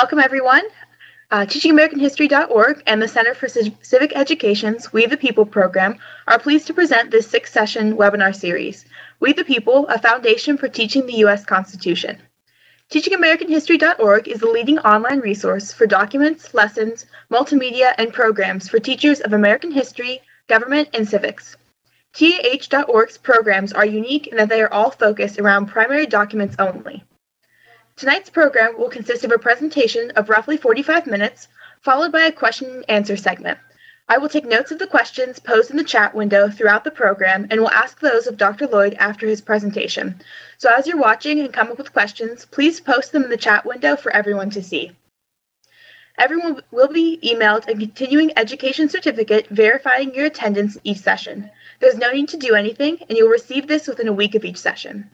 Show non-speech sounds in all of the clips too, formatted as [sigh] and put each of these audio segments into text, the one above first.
Welcome, everyone. Uh, TeachingAmericanHistory.org and the Center for Civic Education's We the People program are pleased to present this six session webinar series, We the People, a Foundation for Teaching the U.S. Constitution. TeachingAmericanHistory.org is the leading online resource for documents, lessons, multimedia, and programs for teachers of American history, government, and civics. TAH.org's programs are unique in that they are all focused around primary documents only. Tonight's program will consist of a presentation of roughly 45 minutes, followed by a question and answer segment. I will take notes of the questions posed in the chat window throughout the program and will ask those of Dr. Lloyd after his presentation. So as you're watching and come up with questions, please post them in the chat window for everyone to see. Everyone will be emailed a continuing education certificate verifying your attendance each session. There's no need to do anything, and you'll receive this within a week of each session.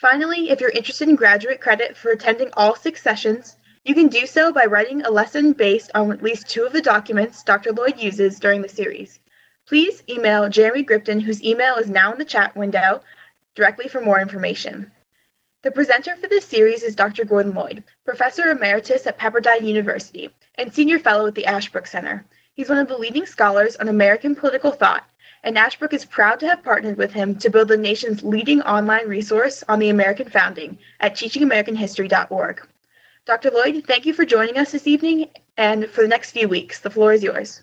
Finally, if you're interested in graduate credit for attending all six sessions, you can do so by writing a lesson based on at least two of the documents Dr. Lloyd uses during the series. Please email Jeremy Gripton, whose email is now in the chat window, directly for more information. The presenter for this series is Dr. Gordon Lloyd, Professor Emeritus at Pepperdine University and Senior Fellow at the Ashbrook Center. He's one of the leading scholars on American political thought and Ashbrook is proud to have partnered with him to build the nation's leading online resource on the American founding at teachingamericanhistory.org. Dr. Lloyd, thank you for joining us this evening and for the next few weeks. The floor is yours.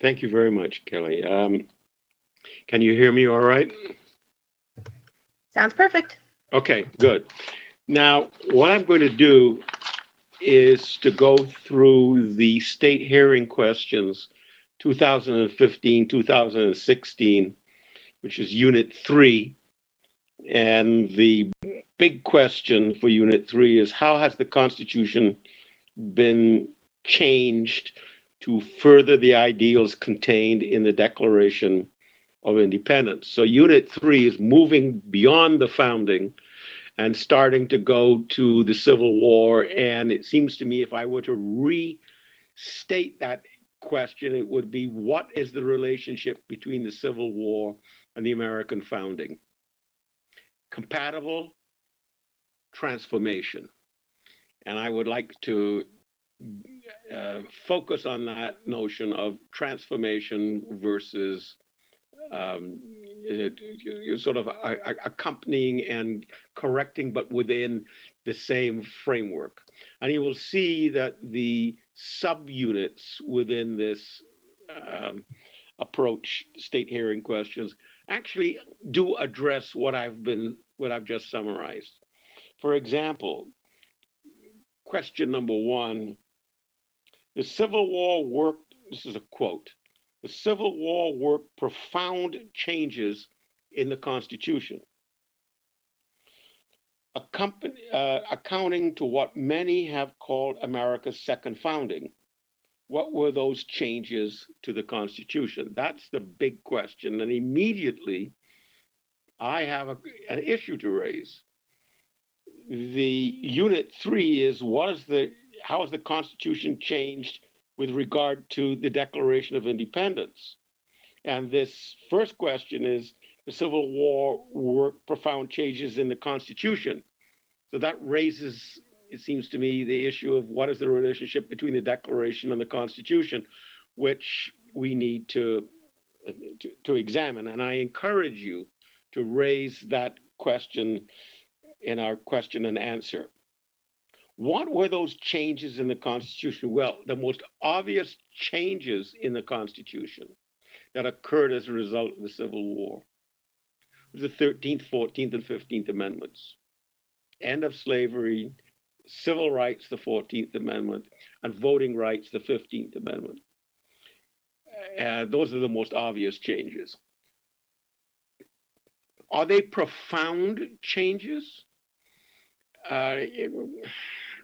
Thank you very much, Kelly. Um, can you hear me all right? Sounds perfect. Okay, good. Now, what I'm going to do is to go through the state hearing questions 2015, 2016, which is Unit 3. And the big question for Unit 3 is how has the Constitution been changed to further the ideals contained in the Declaration of Independence? So, Unit 3 is moving beyond the founding and starting to go to the Civil War. And it seems to me if I were to restate that question, it would be what is the relationship between the Civil War and the American founding? Compatible transformation. And I would like to uh, focus on that notion of transformation versus um, sort of accompanying and correcting, but within the same framework. And you will see that the subunits within this um, approach, state hearing questions, actually do address what I've been, what I've just summarized. For example, question number one, the Civil War worked, this is a quote, the Civil War worked profound changes in the Constitution uh, accounting to what many have called America's second founding. What were those changes to the Constitution? That's the big question. And immediately, I have a, an issue to raise. The unit three is what is the how has the Constitution changed with regard to the Declaration of Independence? And this first question is the Civil War worked profound changes in the Constitution. So that raises, it seems to me, the issue of what is the relationship between the Declaration and the Constitution, which we need to, to, to examine. And I encourage you to raise that question in our question and answer. What were those changes in the Constitution? Well, the most obvious changes in the Constitution that occurred as a result of the Civil War the 13th, 14th, and 15th Amendments. End of slavery, civil rights, the 14th Amendment, and voting rights, the 15th Amendment. Uh, those are the most obvious changes. Are they profound changes? Uh,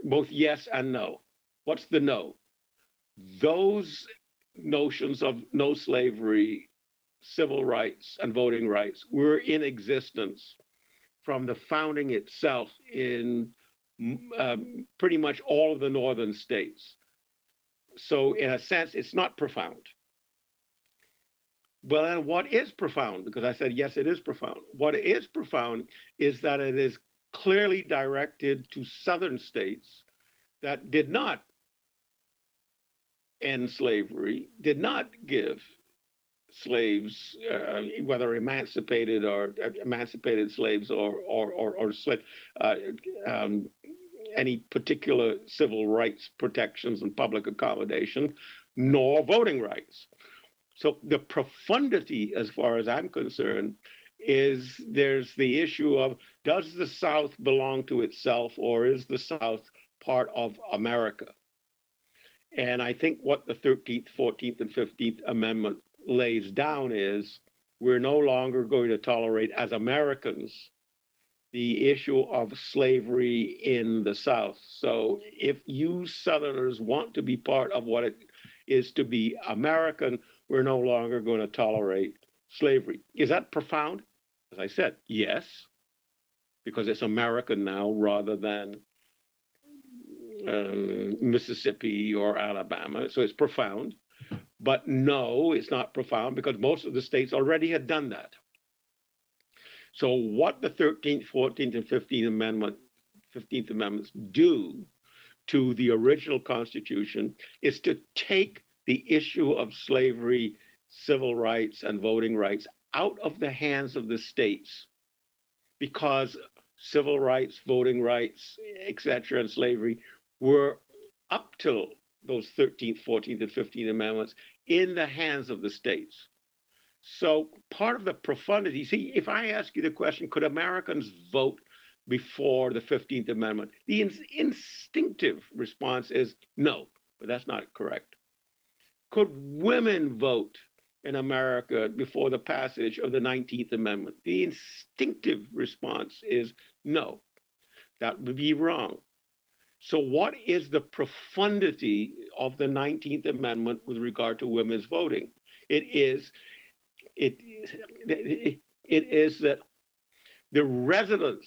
both yes and no. What's the no? Those notions of no slavery civil rights and voting rights were in existence from the founding itself in um, pretty much all of the northern states. So, in a sense, it's not profound. Well, then what is profound? Because I said, yes, it is profound. What is profound is that it is clearly directed to southern states that did not end slavery, did not give slaves, uh, whether emancipated or uh, emancipated slaves or or or, or uh, um, any particular civil rights protections and public accommodation, nor voting rights. So the profundity, as far as I'm concerned, is there's the issue of does the South belong to itself or is the South part of America? And I think what the 13th, 14th, and 15th Amendment lays down is we're no longer going to tolerate, as Americans, the issue of slavery in the South. So if you Southerners want to be part of what it is to be American, we're no longer going to tolerate slavery. Is that profound? As I said, yes, because it's American now rather than um, Mississippi or Alabama. So it's profound. But no, it's not profound because most of the states already had done that. So what the 13th, 14th, and 15th Amendment, 15th Amendments do to the original Constitution is to take the issue of slavery, civil rights, and voting rights out of the hands of the states because civil rights, voting rights, etc., and slavery were up till those 13th, 14th, and 15th amendments in the hands of the states. So part of the profundity, see, if I ask you the question, could Americans vote before the 15th Amendment? The in- instinctive response is no, but that's not correct. Could women vote in America before the passage of the 19th Amendment? The instinctive response is no. That would be wrong. So, what is the profundity of the 19th Amendment with regard to women's voting? It is, it, it, it is that the residence,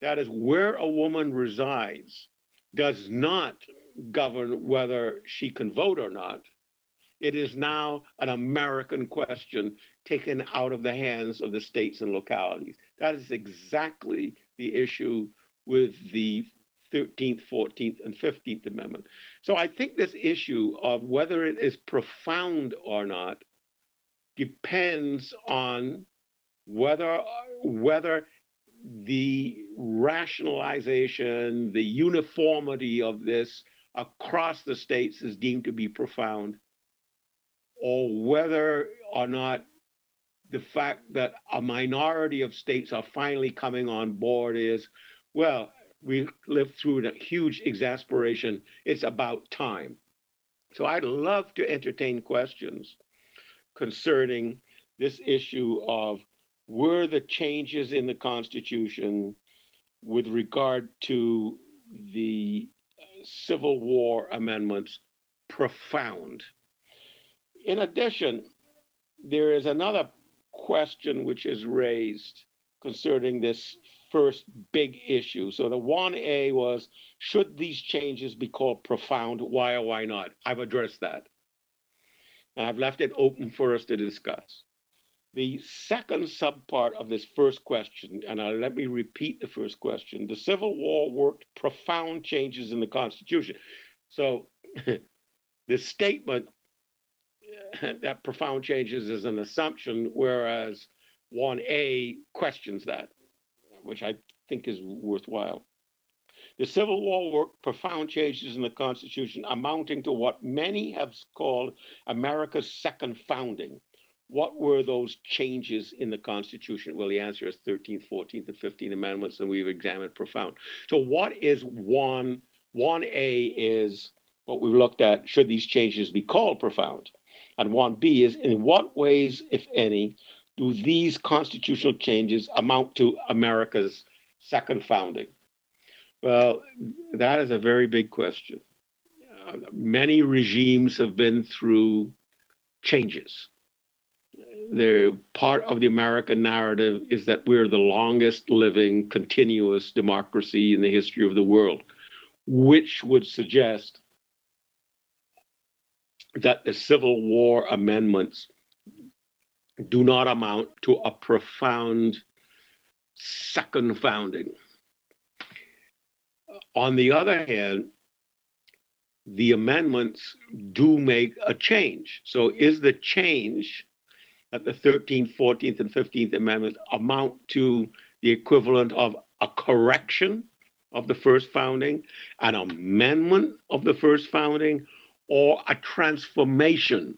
that is where a woman resides, does not govern whether she can vote or not. It is now an American question taken out of the hands of the states and localities. That is exactly the issue with the 13th, 14th, and 15th Amendment. So I think this issue of whether it is profound or not depends on whether whether the rationalization, the uniformity of this across the states is deemed to be profound, or whether or not the fact that a minority of states are finally coming on board is, well, we lived through a huge exasperation. It's about time. So I'd love to entertain questions concerning this issue of were the changes in the Constitution with regard to the Civil War amendments profound? In addition, there is another question which is raised concerning this first big issue. So the 1A was should these changes be called profound? Why or why not? I've addressed that. I've left it open for us to discuss. The second subpart of this first question, and I'll, let me repeat the first question the Civil War worked profound changes in the Constitution. So [laughs] the statement [clears throat] that profound changes is an assumption, whereas 1A questions that which I think is worthwhile. The Civil War worked profound changes in the Constitution, amounting to what many have called America's second founding. What were those changes in the Constitution? Well, the answer is 13th, 14th, and 15th Amendments, and we've examined profound. So, what is one? 1A is what we've looked at should these changes be called profound? And 1B is in what ways, if any, do these constitutional changes amount to America's second founding? Well, that is a very big question. Uh, many regimes have been through changes. They're part of the American narrative is that we're the longest living continuous democracy in the history of the world, which would suggest that the Civil War amendments do not amount to a profound second founding. On the other hand, the amendments do make a change. So, is the change that the 13th, 14th, and 15th Amendments amount to the equivalent of a correction of the first founding, an amendment of the first founding, or a transformation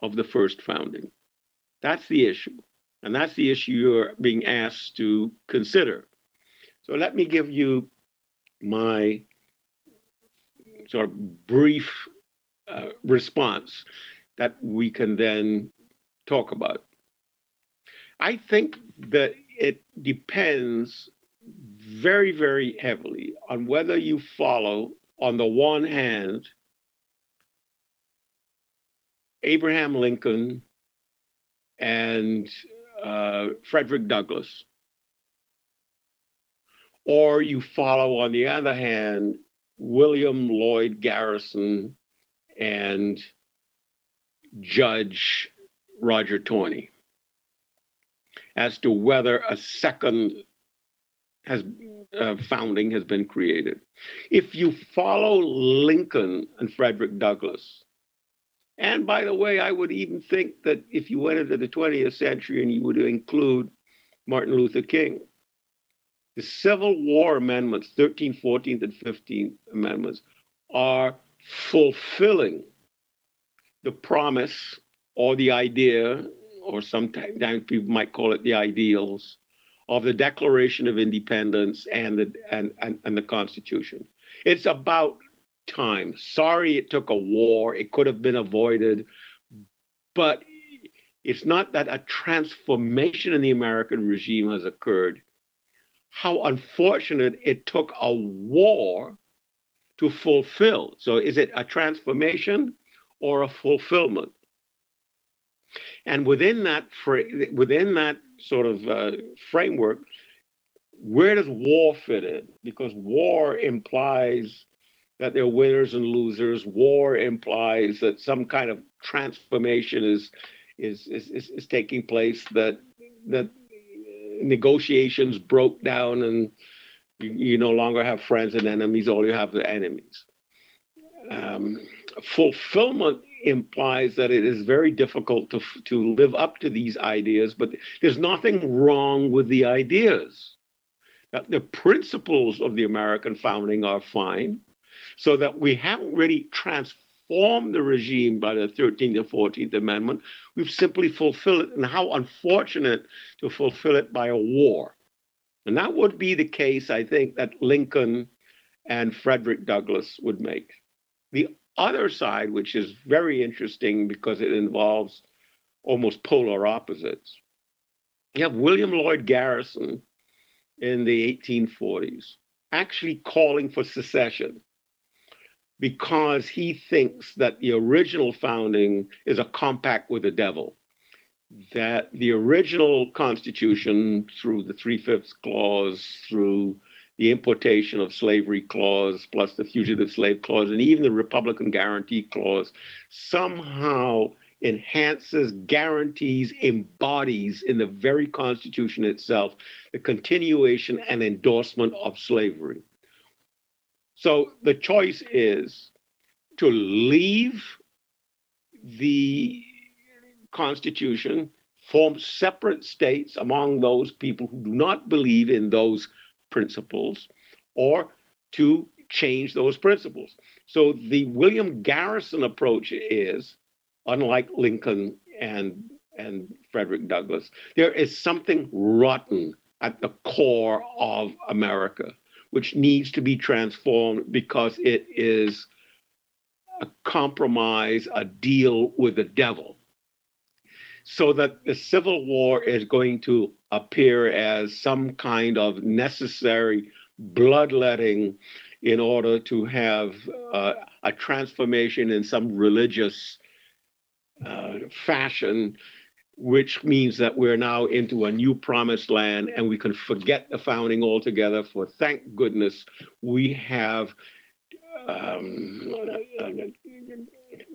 of the first founding? That's the issue. And that's the issue you're being asked to consider. So let me give you my sort of brief uh, response that we can then talk about. I think that it depends very, very heavily on whether you follow, on the one hand, Abraham Lincoln and uh, Frederick Douglass, or you follow, on the other hand, William Lloyd Garrison and Judge Roger Taney as to whether a second has uh, founding has been created. If you follow Lincoln and Frederick Douglass, and by the way, I would even think that if you went into the 20th century and you would include Martin Luther King, the Civil War amendments, 13th, 14th, and 15th amendments, are fulfilling the promise or the idea, or sometimes people might call it the ideals, of the Declaration of Independence and the and, and, and the Constitution. It's about time. Sorry it took a war. It could have been avoided. But it's not that a transformation in the American regime has occurred. How unfortunate it took a war to fulfill. So is it a transformation or a fulfillment? And within that within that sort of uh, framework, where does war fit in? Because war implies that there are winners and losers. War implies that some kind of transformation is is is, is, is taking place. That that negotiations broke down and you, you, no longer have friends and enemies. All you have are enemies. Um, fulfillment implies that it is very difficult to, to live up to these ideas, but there's nothing wrong with the ideas. The principles of the American founding are fine, so that we haven't really transformed the regime by the 13th and 14th Amendment. We've simply fulfilled it, and how unfortunate to fulfill it by a war. And that would be the case, I think, that Lincoln and Frederick Douglass would make. The other side, which is very interesting because it involves almost polar opposites. You have William Lloyd Garrison in the 1840s actually calling for secession because he thinks that the original founding is a compact with the devil. That the original Constitution, through the Three Fifths Clause, through the importation of slavery clause, plus the fugitive slave clause, and even the Republican guarantee clause, somehow enhances, guarantees, embodies in the very Constitution itself the continuation and endorsement of slavery. So the choice is to leave the Constitution, form separate states among those people who do not believe in those principles or to change those principles. So the William Garrison approach is, unlike Lincoln and and Frederick Douglass, there is something rotten at the core of America, which needs to be transformed because it is a compromise, a deal with the devil. So that the Civil War is going to appear as some kind of necessary bloodletting in order to have uh, a transformation in some religious uh, fashion, which means that we're now into a new promised land and we can forget the founding altogether. For thank goodness we have um,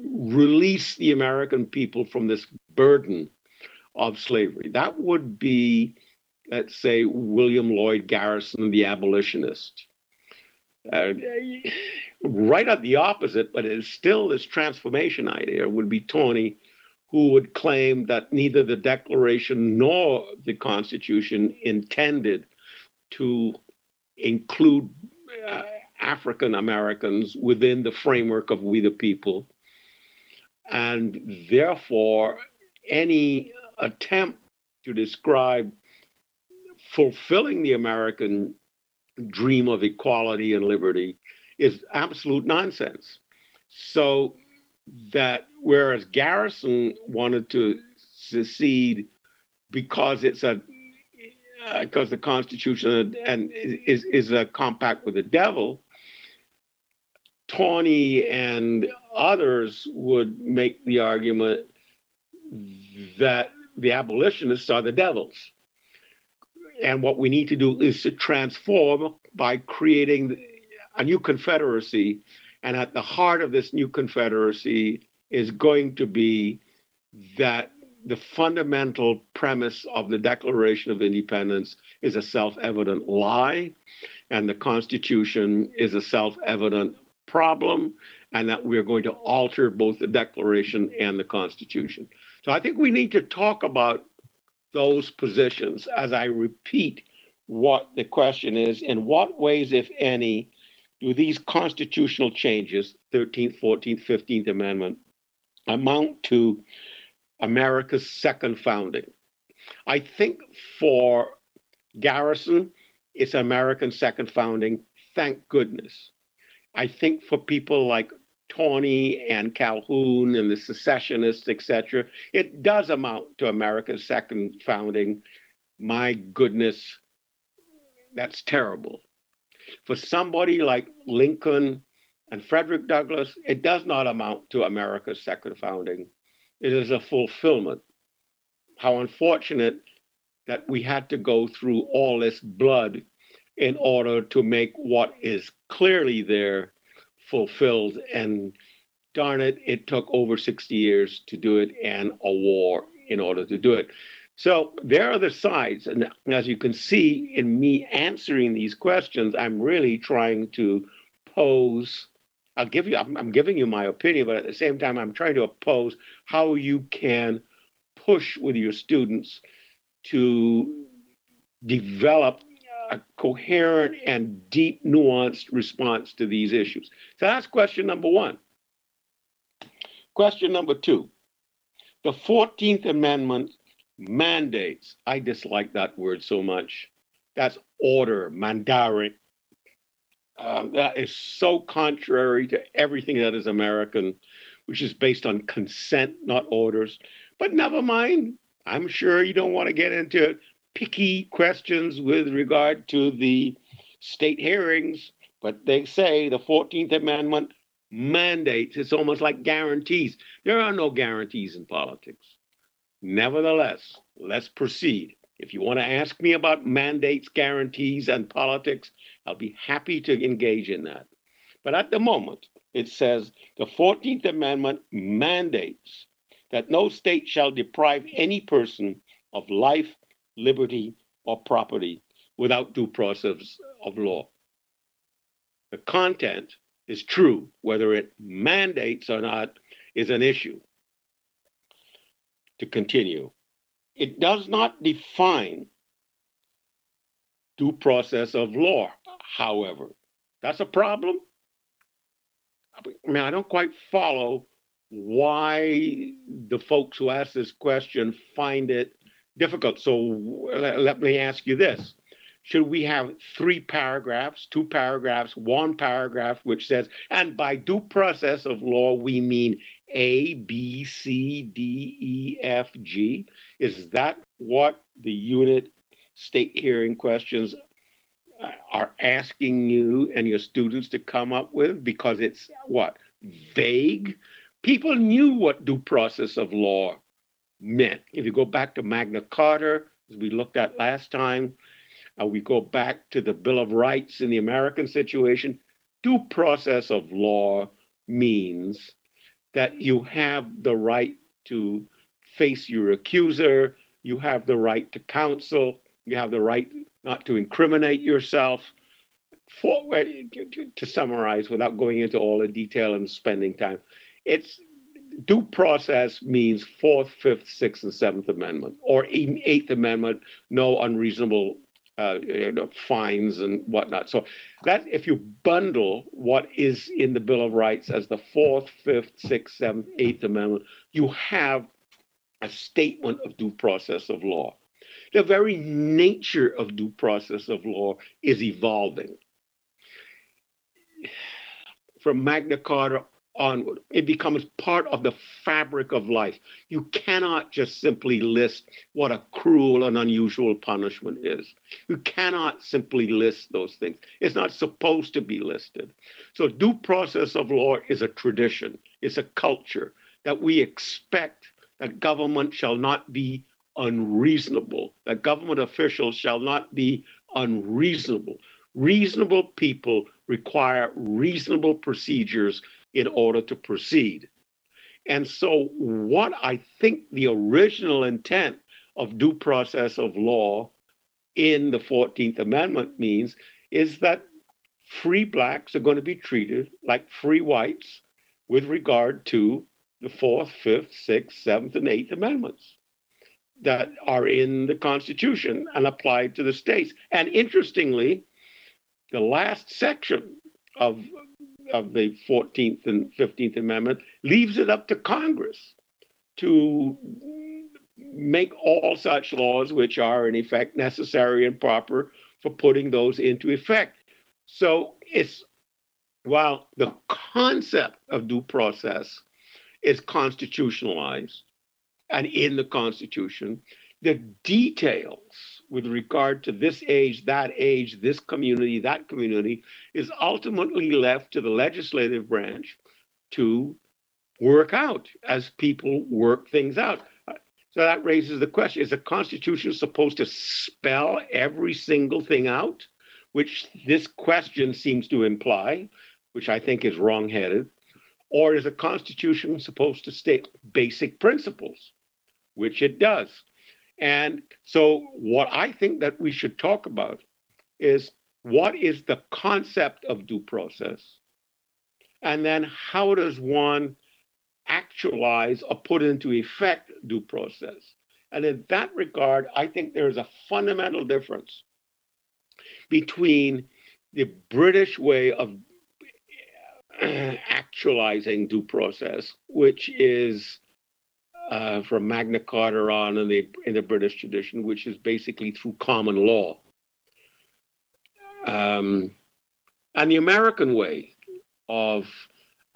released the American people from this burden of slavery. That would be, let's say, William Lloyd Garrison, the abolitionist. Uh, right at the opposite, but it is still this transformation idea, would be Taney, who would claim that neither the Declaration nor the Constitution intended to include uh, African Americans within the framework of we the people. And therefore, any attempt to describe fulfilling the American dream of equality and liberty is absolute nonsense. So that whereas Garrison wanted to secede because it's a because uh, the Constitution and is is a compact with the devil, Taney and others would make the argument that the abolitionists are the devils. And what we need to do is to transform by creating a new confederacy. And at the heart of this new confederacy is going to be that the fundamental premise of the Declaration of Independence is a self evident lie, and the Constitution is a self evident problem, and that we're going to alter both the Declaration and the Constitution. So I think we need to talk about those positions as I repeat what the question is in what ways, if any, do these constitutional changes, 13th, 14th, 15th Amendment, amount to America's second founding? I think for Garrison, it's American second founding. Thank goodness. I think for people like Taney and Calhoun and the secessionists, etc., it does amount to America's second founding. My goodness, that's terrible. For somebody like Lincoln and Frederick Douglass, it does not amount to America's second founding. It is a fulfillment. How unfortunate that we had to go through all this blood in order to make what is clearly there fulfilled. And darn it, it took over 60 years to do it and a war in order to do it. So there are the sides. And as you can see in me answering these questions, I'm really trying to pose. I'll give you, I'm, I'm giving you my opinion, but at the same time, I'm trying to oppose how you can push with your students to develop a coherent and deep, nuanced response to these issues. So that's question number one. Question number two the 14th Amendment mandates, I dislike that word so much. That's order, mandarin. Um, that is so contrary to everything that is American, which is based on consent, not orders. But never mind. I'm sure you don't want to get into picky questions with regard to the state hearings, but they say the 14th Amendment mandates, it's almost like guarantees. There are no guarantees in politics. Nevertheless, let's proceed. If you want to ask me about mandates, guarantees, and politics, I'll be happy to engage in that. But at the moment, it says the 14th Amendment mandates that no state shall deprive any person of life, liberty, or property without due process of law. The content is true, whether it mandates or not is an issue. To continue, it does not define due process of law, however. That's a problem. I mean, I don't quite follow why the folks who ask this question find it difficult. So let, me ask you this. Should we have three paragraphs, two paragraphs, one paragraph, which says, and by due process of law, we mean A, B, C, D, E, F, G? Is that what the unit state hearing questions are asking you and your students to come up with? Because it's what? Vague? People knew what due process of law meant. If you go back to Magna Carta, as we looked at last time, uh, we go back to the Bill of Rights in the American situation. Due process of law means that you have the right to face your accuser, you have the right to counsel, you have the right not to incriminate yourself, for, to summarize without going into all the detail and spending time, it's due process means Fourth, Fifth, Sixth, and Seventh Amendment, or Eighth Amendment, no unreasonable uh, you know, fines and whatnot. So that if you bundle what is in the Bill of Rights as the Fourth, Fifth, Sixth, Seventh, Eighth Amendment, you have a statement of due process of law. The very nature of due process of law is evolving. From Magna Carta onward. It becomes part of the fabric of life. You cannot just simply list what a cruel and unusual punishment is. You cannot simply list those things. It's not supposed to be listed. So, due process of law is a tradition, it's a culture that we expect that government shall not be unreasonable, that government officials shall not be unreasonable. Reasonable people require reasonable procedures in order to proceed. And so, what I think the original intent of due process of law in the 14th Amendment means is that free blacks are going to be treated like free whites with regard to the fourth, fifth, sixth, seventh, and eighth amendments that are in the Constitution and applied to the states. And interestingly, the last section of of the 14th and 15th Amendment leaves it up to Congress to make all such laws which are in effect necessary and proper for putting those into effect. So it's while the concept of due process is constitutionalized and in the Constitution, the details with regard to this age, that age, this community, that community, is ultimately left to the legislative branch to work out as people work things out. Uh, so that raises the question is the Constitution supposed to spell every single thing out, which this question seems to imply, which I think is wrongheaded? Or is the Constitution supposed to state basic principles, which it does? And so, what I think that we should talk about is what is the concept of due process? And then, how does one actualize or put into effect due process? And in that regard, I think there is a fundamental difference between the British way of [clears throat] actualizing due process, which is uh, from Magna Carta on in the in the British tradition, which is basically through common law. Um, and the American way of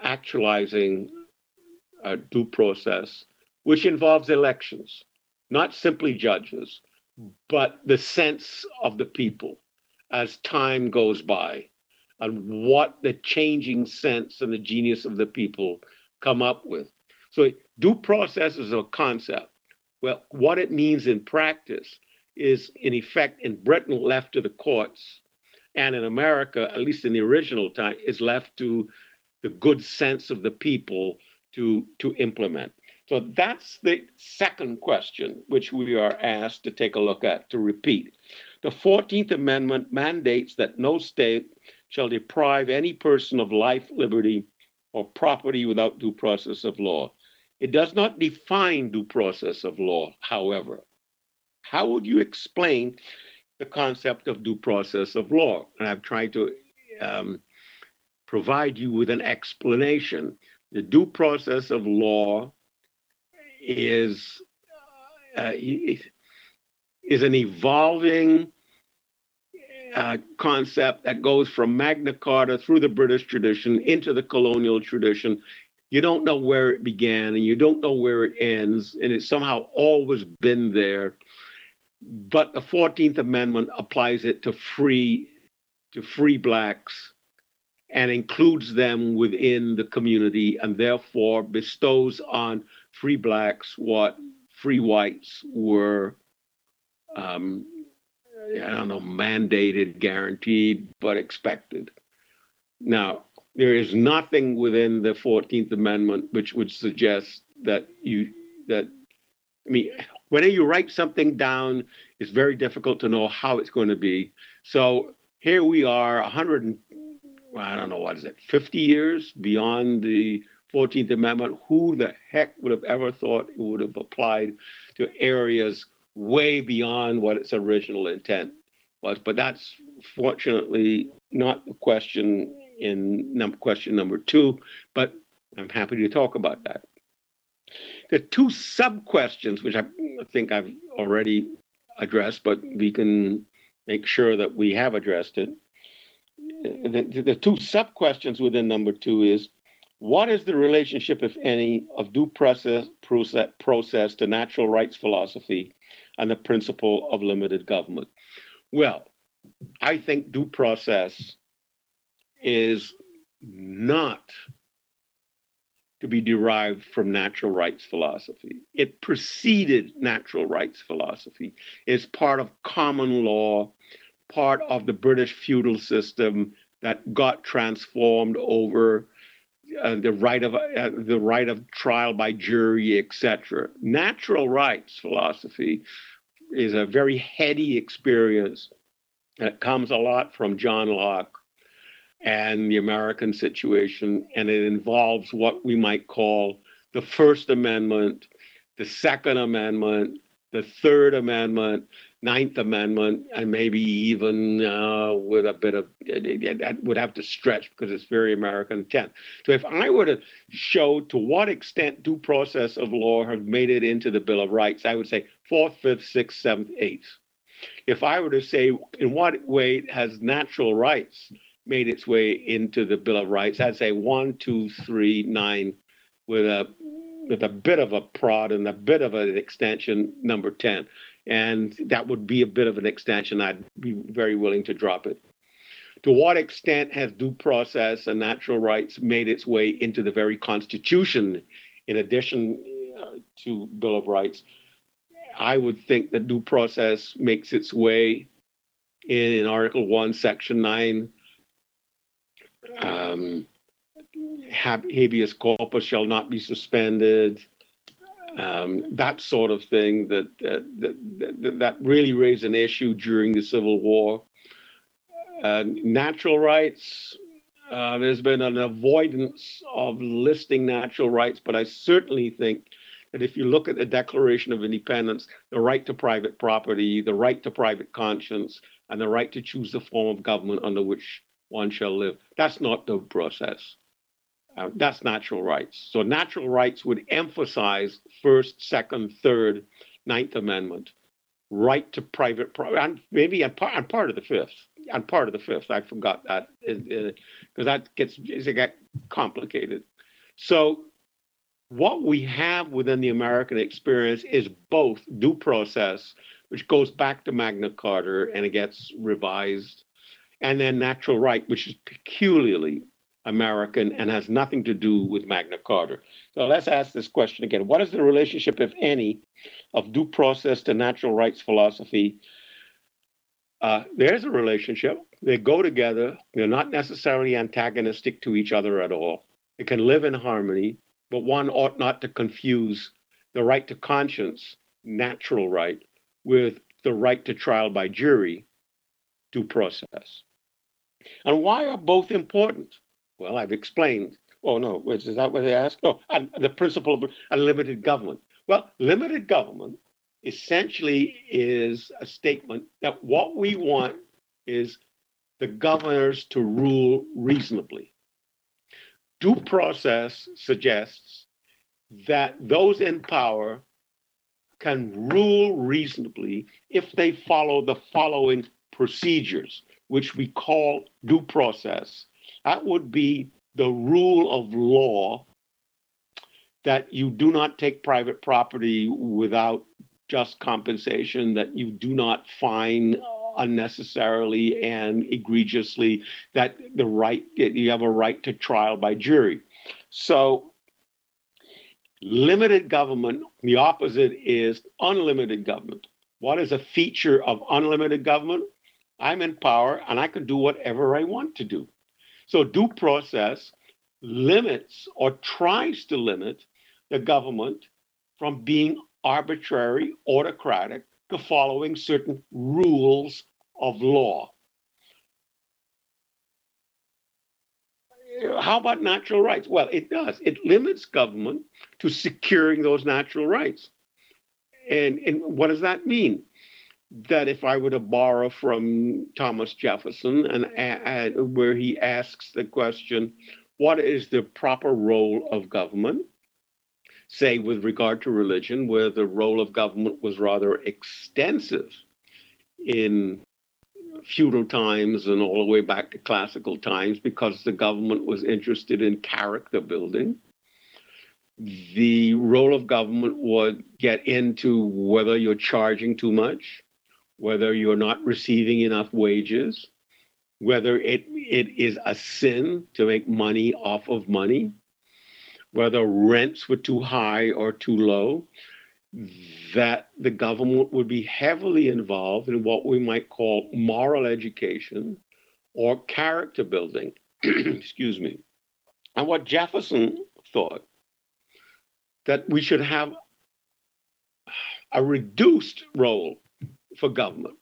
actualizing a due process, which involves elections, not simply judges, but the sense of the people as time goes by, and what the changing sense and the genius of the people come up with. So due process is a concept. Well, what it means in practice is, in effect, in Britain, left to the courts, and in America, at least in the original time, is left to the good sense of the people to, to implement. So that's the second question which we are asked to take a look at, to repeat. The 14th Amendment mandates that no state shall deprive any person of life, liberty, or property without due process of law. It does not define due process of law, however. How would you explain the concept of due process of law? And I've tried to um, provide you with an explanation. The due process of law is uh, is an evolving uh, concept that goes from Magna Carta through the British tradition into the colonial tradition you don't know where it began and you don't know where it ends, and it's somehow always been there. But the 14th Amendment applies it to free to free blacks and includes them within the community and therefore bestows on free blacks what free whites were um, I don't know, mandated, guaranteed, but expected. Now, there is nothing within the 14th Amendment which would suggest that you that I mean, whenever you write something down, it's very difficult to know how it's going to be. So here we are 100 and, I don't know, what is it, 50 years beyond the 14th Amendment. Who the heck would have ever thought it would have applied to areas way beyond what its original intent was? But that's fortunately not the question in num- question number two, but I'm happy to talk about that. The two sub questions, which I think I've already addressed, but we can make sure that we have addressed it. The, the two sub questions within number two is what is the relationship, if any, of due process, process, process to natural rights philosophy and the principle of limited government? Well, I think due process is not to be derived from natural rights philosophy. It preceded natural rights philosophy. It's part of common law, part of the British feudal system that got transformed over uh, the right of uh, the right of trial by jury, etc. Natural rights philosophy is a very heady experience. It comes a lot from John Locke and the American situation, and it involves what we might call the First Amendment, the Second Amendment, the Third Amendment, Ninth Amendment, and maybe even uh, with a bit of that would have to stretch because it's very American tenth. So if I were to show to what extent due process of law have made it into the Bill of Rights, I would say fourth, fifth, sixth, seventh, eighth. If I were to say in what way has natural rights made its way into the Bill of Rights. I'd say one, two, three, nine, with a with a bit of a prod and a bit of an extension, number 10. And that would be a bit of an extension. I'd be very willing to drop it. To what extent has due process and natural rights made its way into the very Constitution in addition uh, to Bill of Rights? I would think that due process makes its way in Article 1, Section 9, um, habeas corpus shall not be suspended, um, that sort of thing that, that, that, that really raised an issue during the Civil War. Uh, natural rights, uh, there's been an avoidance of listing natural rights, but I certainly think that if you look at the Declaration of Independence, the right to private property, the right to private conscience, and the right to choose the form of government under which one shall live. That's not the process. Uh, that's natural rights. So natural rights would emphasize first, second, third, ninth amendment, right to private property, and maybe on part, on part of the fifth. On part of the fifth, I forgot that because that gets it get complicated. So what we have within the American experience is both due process, which goes back to Magna Carta and it gets revised and their natural right, which is peculiarly American and has nothing to do with Magna Carta. So let's ask this question again. What is the relationship, if any, of due process to natural rights philosophy? Uh, there's a relationship. They go together. They're not necessarily antagonistic to each other at all. They can live in harmony, but one ought not to confuse the right to conscience, natural right, with the right to trial by jury, due process. And why are both important? Well, I've explained. Oh, no, is that what they asked? Oh, the principle of unlimited government. Well, limited government essentially is a statement that what we want is the governors to rule reasonably. Due process suggests that those in power can rule reasonably if they follow the following procedures, which we call due process. That would be the rule of law that you do not take private property without just compensation, that you do not fine unnecessarily and egregiously, that the right you have a right to trial by jury. So limited government, the opposite is unlimited government. What is a feature of unlimited government? I'm in power and I can do whatever I want to do. So due process limits or tries to limit the government from being arbitrary, autocratic, to following certain rules of law. How about natural rights? Well, it does. It limits government to securing those natural rights. And, and what does that mean? That if I were to borrow from Thomas Jefferson and add, mm-hmm. where he asks the question, what is the proper role of government? Say, with regard to religion, where the role of government was rather extensive in feudal times and all the way back to classical times because the government was interested in character building. The role of government would get into whether you're charging too much, whether you're not receiving enough wages, whether it, it is a sin to make money off of money, whether rents were too high or too low that the government would be heavily involved in what we might call moral education or character building. [clears throat] Excuse me. And what Jefferson thought that we should have a reduced role for government.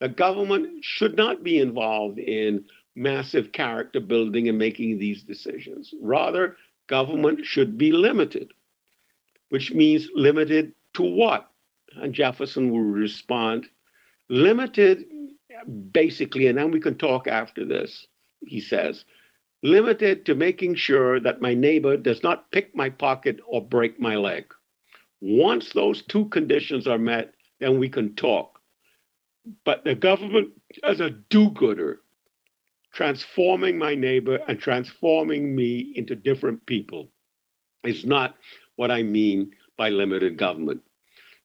The government should not be involved in massive character building and making these decisions. Rather, government should be limited, which means limited to what? And Jefferson will respond, limited, basically, and then we can talk after this, he says, limited to making sure that my neighbor does not pick my pocket or break my leg. Once those two conditions are met, then we can talk. But the government, as a do gooder, transforming my neighbor and transforming me into different people, is not what I mean by limited government.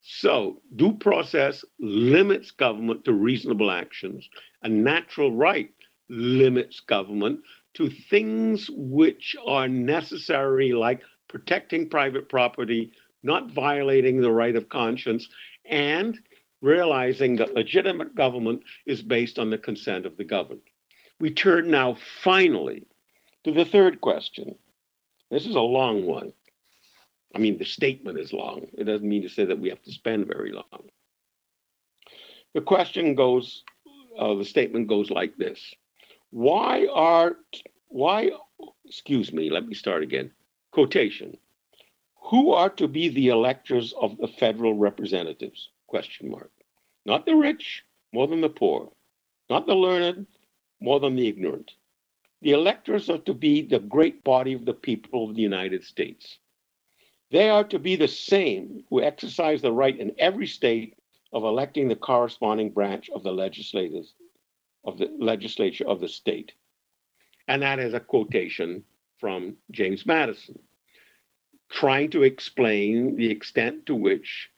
So, due process limits government to reasonable actions. A natural right limits government to things which are necessary, like protecting private property, not violating the right of conscience, and realizing that legitimate government is based on the consent of the governed. We turn now finally to the third question. This is a long one. I mean, the statement is long. It doesn't mean to say that we have to spend very long. The question goes, uh, the statement goes like this Why are, why, excuse me, let me start again. Quotation Who are to be the electors of the federal representatives? Question mark. Not the rich more than the poor, not the learned more than the ignorant. The electors are to be the great body of the people of the United States. They are to be the same who exercise the right in every state of electing the corresponding branch of the legislators of the legislature of the state. And that is a quotation from James Madison, trying to explain the extent to which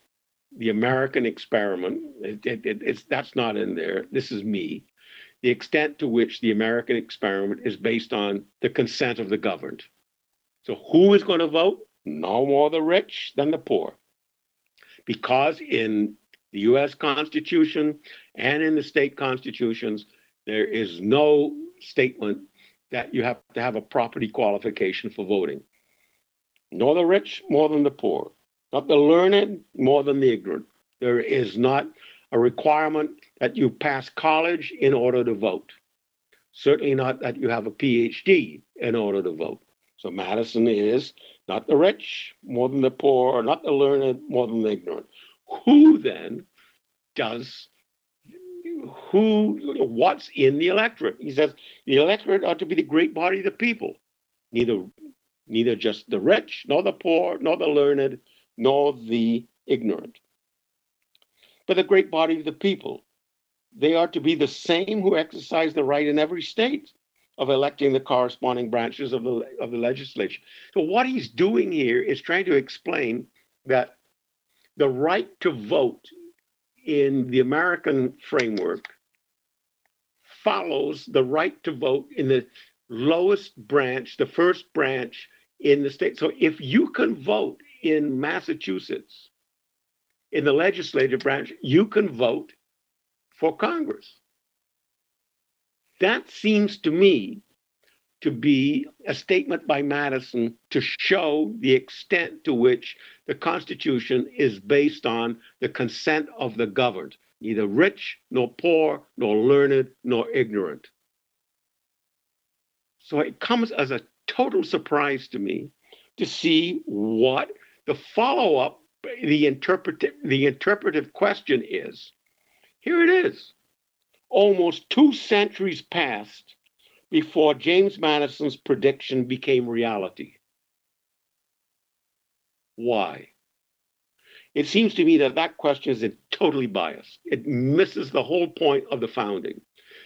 the American experiment, it, it, it, that's not in there, this is me, the extent to which the American experiment is based on the consent of the governed. So who is going to vote? no more the rich than the poor. Because in the US Constitution and in the state constitutions, there is no statement that you have to have a property qualification for voting. Nor the rich more than the poor, not the learned more than the ignorant. There is not a requirement that you pass college in order to vote. Certainly not that you have a PhD in order to vote. So Madison is not the rich more than the poor, or not the learned more than the ignorant. Who then does who what's in the electorate? He says the electorate ought to be the great body of the people, neither neither just the rich, nor the poor, nor the learned, nor the ignorant. But the great body of the people, they are to be the same who exercise the right in every state of electing the corresponding branches of the, of the legislature. So, what he's doing here is trying to explain that the right to vote in the American framework follows the right to vote in the lowest branch, the first branch in the state. So, if you can vote in Massachusetts in the legislative branch, you can vote for Congress. That seems to me to be a statement by Madison to show the extent to which the Constitution is based on the consent of the governed, neither rich, nor poor, nor learned, nor ignorant. So it comes as a total surprise to me to see what the follow up, the interpretive, the interpretive question is. Here it is. Almost two centuries passed before James Madison's prediction became reality. Why? It seems to me that that question is totally biased. It misses the whole point of the founding.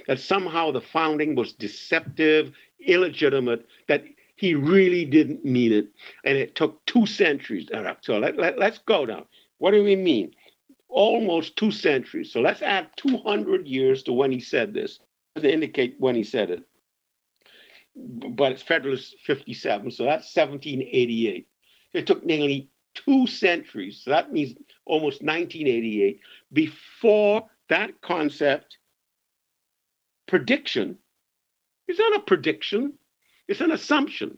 That somehow the founding was deceptive, illegitimate, that he really didn't mean it. And it took two centuries. So let, let, let's go now. What do we mean? Almost two centuries. So let's add 200 years to when he said this to indicate when he said it. But it's Federalist 57, so that's 1788. It took nearly two centuries, so that means almost 1988, before that concept prediction is not a prediction, it's an assumption.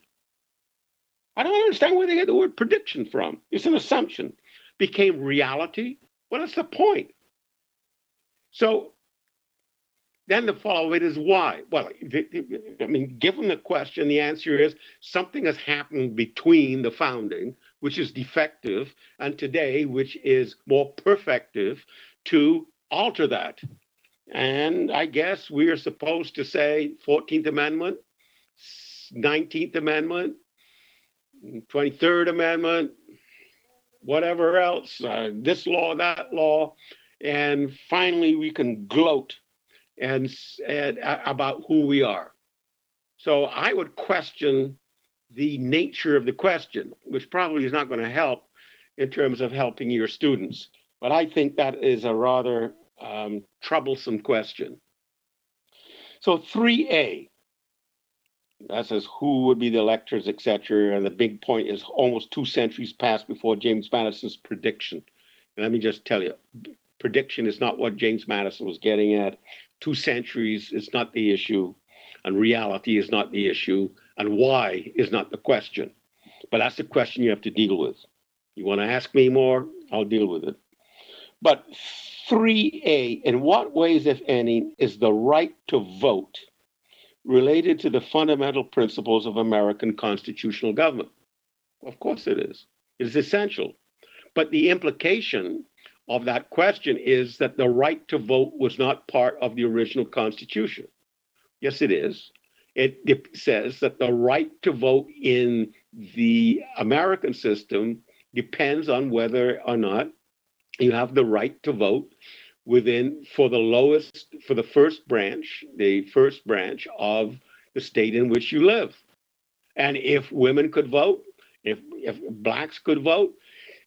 I don't understand where they get the word prediction from. It's an assumption. Became reality. What is the point? So then the follow it is why? Well, I mean, given the question, the answer is something has happened between the founding, which is defective, and today, which is more perfective to alter that. And I guess we are supposed to say 14th Amendment, 19th Amendment, 23rd Amendment, whatever else, uh, this law, that law, and finally we can gloat and, and uh, about who we are. So I would question the nature of the question, which probably is not going to help in terms of helping your students. But I think that is a rather um, troublesome question. So 3A, that says who would be the electors, etc. And the big point is almost two centuries passed before James Madison's prediction. And let me just tell you, prediction is not what James Madison was getting at. Two centuries is not the issue, and reality is not the issue, and why is not the question. But that's the question you have to deal with. You want to ask me more? I'll deal with it. But 3A, in what ways, if any, is the right to vote related to the fundamental principles of American constitutional government? Of course it is. It is essential. But the implication of that question is that the right to vote was not part of the original Constitution. Yes, it is. It, it says that the right to vote in the American system depends on whether or not you have the right to vote within for the lowest for the first branch the first branch of the state in which you live and if women could vote if if blacks could vote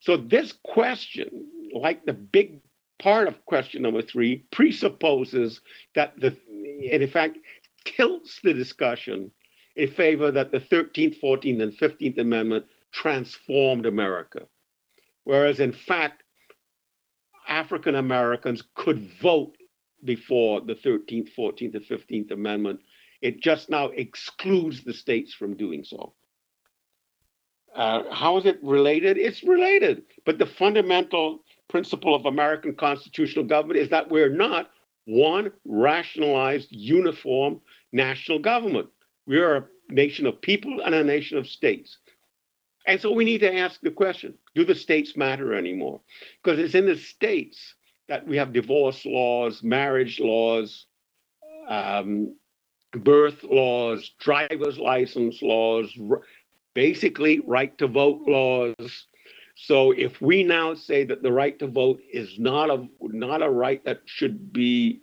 so this question like the big part of question number three, presupposes that the, in fact, tilts the discussion in favor that the 13th, 14th, and 15th Amendment transformed America. Whereas, in fact, African Americans could vote before the 13th, 14th, and 15th Amendment. It just now excludes the states from doing so. Uh, how is it related? It's related, but the fundamental principle of American constitutional government is that we're not one rationalized, uniform national government. We are a nation of people and a nation of states. And so we need to ask the question do the states matter anymore? Because it's in the states that we have divorce laws, marriage laws, um, birth laws, driver's license laws, basically right to vote laws, so if we now say that the right to vote is not a not a right that should be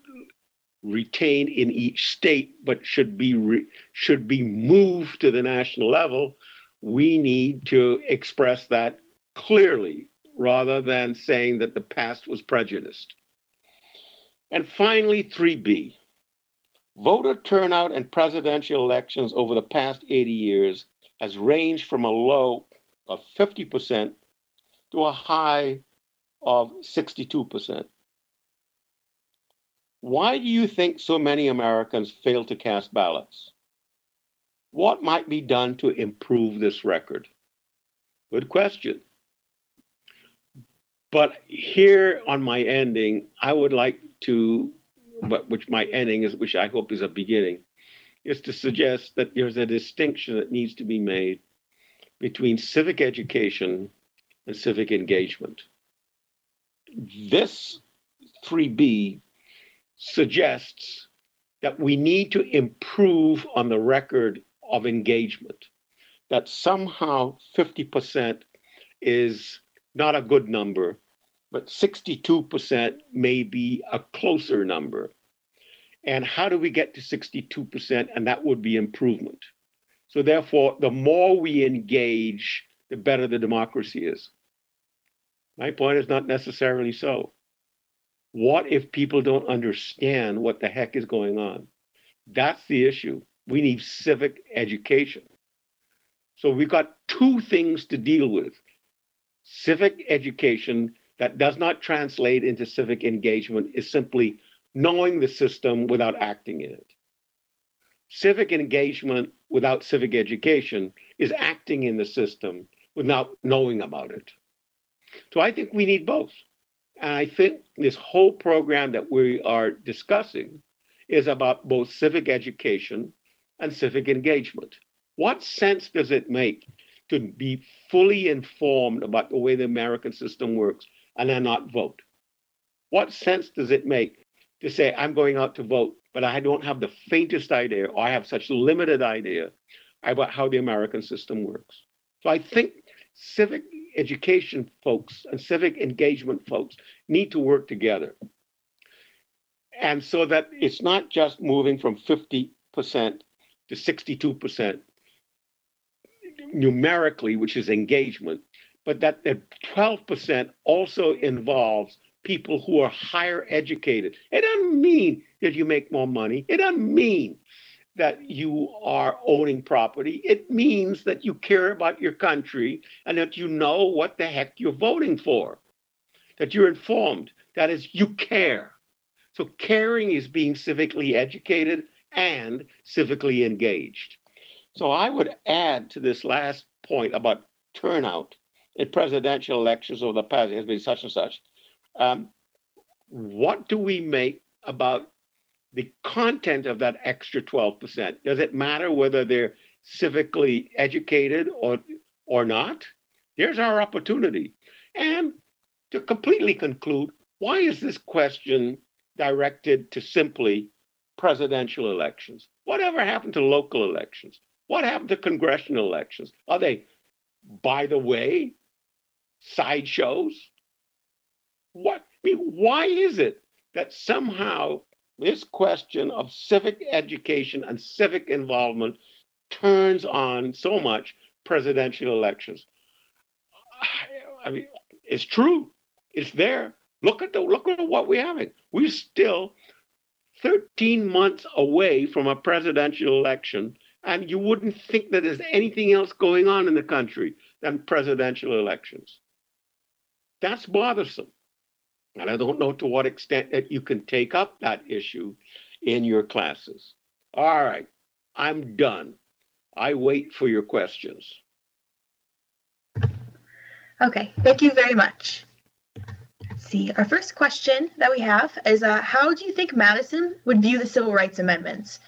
retained in each state, but should be re, should be moved to the national level, we need to express that clearly rather than saying that the past was prejudiced. And finally, 3B. Voter turnout in presidential elections over the past 80 years has ranged from a low of 50% to a high of 62%. Why do you think so many Americans fail to cast ballots? What might be done to improve this record? Good question. But here on my ending, I would like to, but which my ending is, which I hope is a beginning, is to suggest that there's a distinction that needs to be made between civic education and civic engagement. This 3B suggests that we need to improve on the record of engagement, that somehow 50% is not a good number, but 62% may be a closer number. And how do we get to 62%? And that would be improvement. So, therefore, the more we engage, the better the democracy is. My point is not necessarily so. What if people don't understand what the heck is going on? That's the issue. We need civic education. So we've got two things to deal with civic education that does not translate into civic engagement is simply knowing the system without acting in it. Civic engagement without civic education is acting in the system without knowing about it. So I think we need both. And I think this whole program that we are discussing is about both civic education and civic engagement. What sense does it make to be fully informed about the way the American system works and then not vote? What sense does it make to say, I'm going out to vote, but I don't have the faintest idea, or I have such limited idea about how the American system works? So I think civic education folks and civic engagement folks need to work together. And so that it's not just moving from 50% to 62% numerically, which is engagement, but that the 12% also involves people who are higher educated. It doesn't mean that you make more money. It doesn't mean that you are owning property. It means that you care about your country and that you know what the heck you're voting for, that you're informed. That is, you care. So, caring is being civically educated and civically engaged. So, I would add to this last point about turnout in presidential elections over the past, it has been such and such. Um, what do we make about the content of that extra 12%. Does it matter whether they're civically educated or, or not? Here's our opportunity. And to completely conclude, why is this question directed to simply presidential elections? Whatever happened to local elections? What happened to congressional elections? Are they, by the way, sideshows? What I mean, why is it that somehow this question of civic education and civic involvement turns on so much presidential elections. I mean, it's true. It's there. Look at the look at what we're having. We're still 13 months away from a presidential election, and you wouldn't think that there's anything else going on in the country than presidential elections. That's bothersome. And I don't know to what extent that you can take up that issue in your classes. All right, I'm done. I wait for your questions. Okay, thank you very much. Let's see, our first question that we have is uh, How do you think Madison would view the Civil Rights Amendments?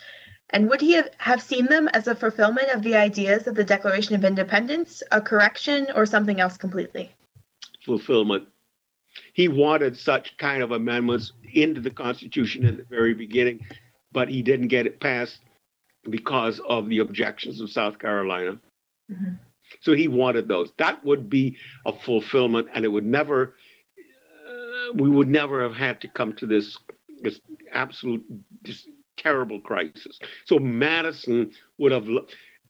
And would he have, have seen them as a fulfillment of the ideas of the Declaration of Independence, a correction, or something else completely? Fulfillment he wanted such kind of amendments into the Constitution at the very beginning, but he didn't get it passed because of the objections of South Carolina. Mm-hmm. So he wanted those. That would be a fulfillment, and it would never, we would never have had to come to this, this absolute, this terrible crisis. So Madison would have,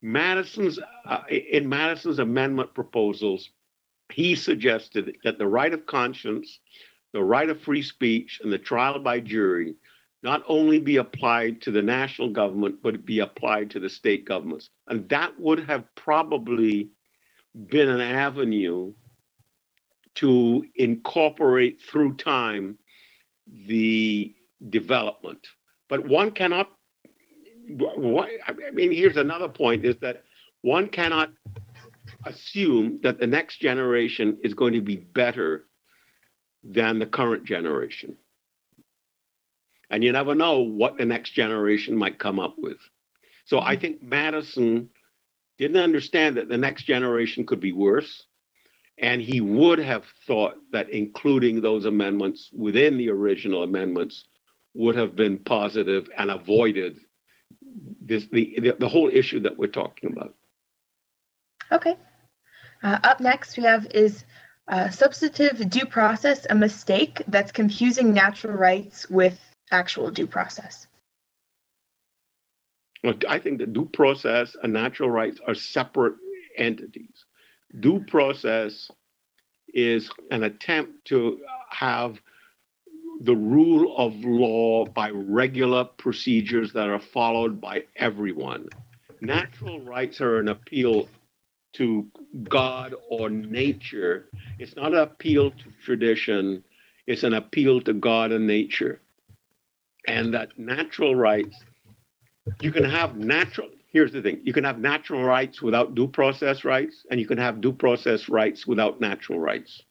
Madison's, uh, in Madison's amendment proposals, he suggested that the right of conscience, the right of free speech, and the trial by jury not only be applied to the national government, but be applied to the state governments. And that would have probably been an avenue to incorporate through time the development. But one cannot, I mean, here's another point is that one cannot assume that the next generation is going to be better than the current generation. And you never know what the next generation might come up with. So I think Madison didn't understand that the next generation could be worse. And he would have thought that including those amendments within the original amendments would have been positive and avoided this the, the, the whole issue that we're talking about. Okay. Uh, up next, we have is uh, substantive due process a mistake that's confusing natural rights with actual due process? I think that due process and natural rights are separate entities. Due process is an attempt to have the rule of law by regular procedures that are followed by everyone. Natural rights are an appeal to God or nature. It's not an appeal to tradition, it's an appeal to God and nature. And that natural rights, you can have natural, here's the thing you can have natural rights without due process rights, and you can have due process rights without natural rights.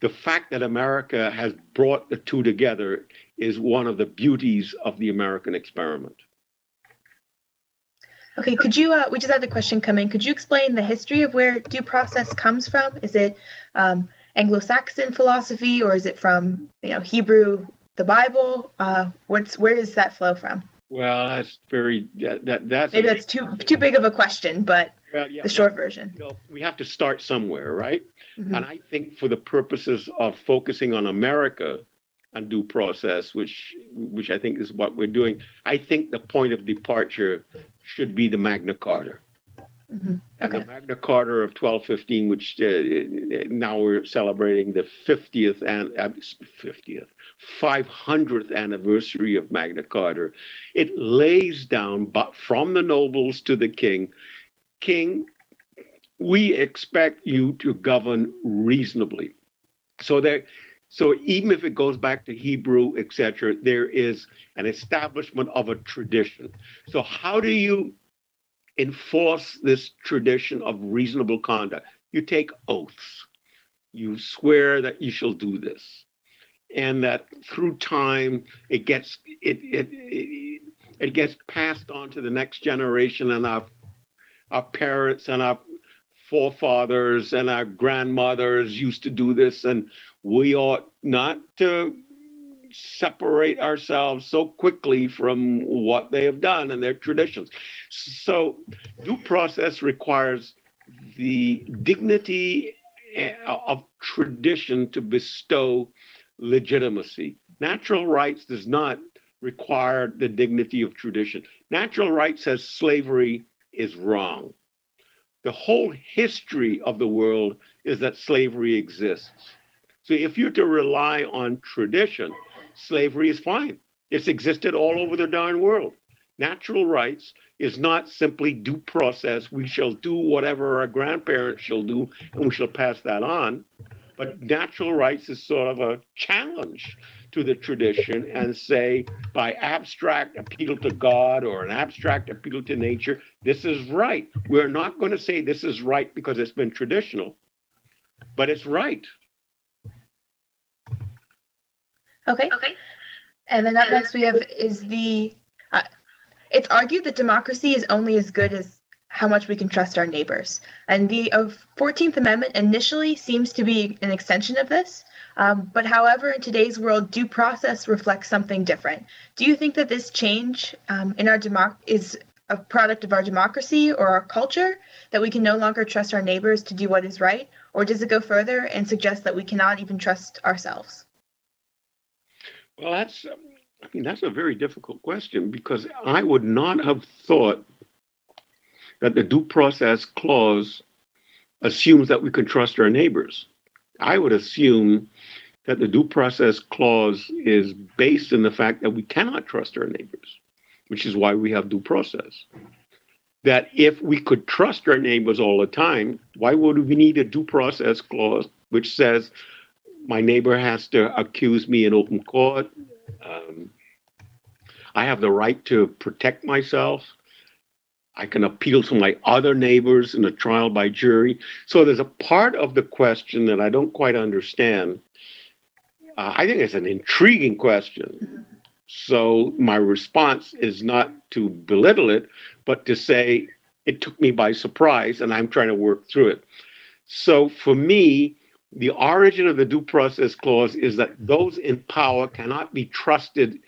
The fact that America has brought the two together is one of the beauties of the American experiment. Okay, could you, uh, we just had the question come in. Could you explain the history of where due process comes from? Is it um, Anglo-Saxon philosophy or is it from, you know, Hebrew, the Bible? Uh, what's, where does that flow from? Well, that's very, that, that that's. Maybe that's too, too big of a question, but well, yeah, the short version. We have to start somewhere, right? Mm-hmm. And I think for the purposes of focusing on America, and due process, which which I think is what we're doing. I think the point of departure should be the Magna Carta. Mm-hmm. Okay. The Magna Carta of 1215, which uh, now we're celebrating the 50th and uh, 50th, 500th anniversary of Magna Carta. It lays down, but from the nobles to the king, king, we expect you to govern reasonably. So there, so even if it goes back to Hebrew, etc., there is an establishment of a tradition. So how do you enforce this tradition of reasonable conduct? You take oaths. You swear that you shall do this, and that through time it gets it it it, it gets passed on to the next generation, and our our parents and our forefathers and our grandmothers used to do this, and we ought not to separate ourselves so quickly from what they have done and their traditions. So, due process requires the dignity eh, of tradition to bestow legitimacy. Natural rights does not require the dignity of tradition. Natural rights says slavery is wrong. The whole history of the world is that slavery exists. So if you're to rely on tradition, slavery is fine. It's existed all over the darn world. Natural rights is not simply due process. We shall do whatever our grandparents shall do, and we shall pass that on. But natural rights is sort of a challenge to the tradition and say, by abstract appeal to God or an abstract appeal to nature, this is right. We're not going to say this is right because it's been traditional, but it's right. Okay. Okay. And then up next we have is the. Uh, it's argued that democracy is only as good as how much we can trust our neighbors. And the uh, 14th Amendment initially seems to be an extension of this. Um, but however, in today's world, due process reflects something different. Do you think that this change um, in our democ is a product of our democracy or our culture that we can no longer trust our neighbors to do what is right? Or does it go further and suggest that we cannot even trust ourselves? Well, that's, I mean, that's a very difficult question because I would not have thought that the due process clause assumes that we can trust our neighbors. I would assume that the due process clause is based in the fact that we cannot trust our neighbors, which is why we have due process. That if we could trust our neighbors all the time, why would we need a due process clause which says my neighbor has to accuse me in open court. Um, I have the right to protect myself. I can appeal to my other neighbors in a trial by jury. So there's a part of the question that I don't quite understand. Uh, I think it's an intriguing question. So my response is not to belittle it, but to say it took me by surprise and I'm trying to work through it. So for me, the origin of the due process clause is that those in power cannot be trusted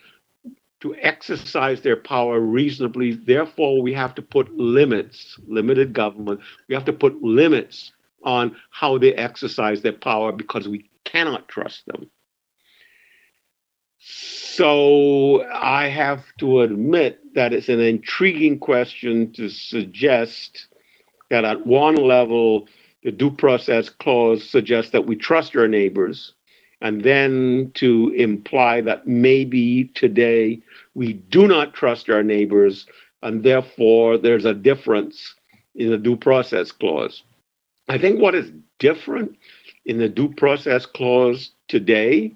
to exercise their power reasonably. Therefore, we have to put limits, limited government, we have to put limits on how they exercise their power because we cannot trust them. So I have to admit that it's an intriguing question to suggest that at one level, the due process clause suggests that we trust our neighbors, and then to imply that maybe today we do not trust our neighbors, and therefore there's a difference in the due process clause. I think what is different in the due process clause today,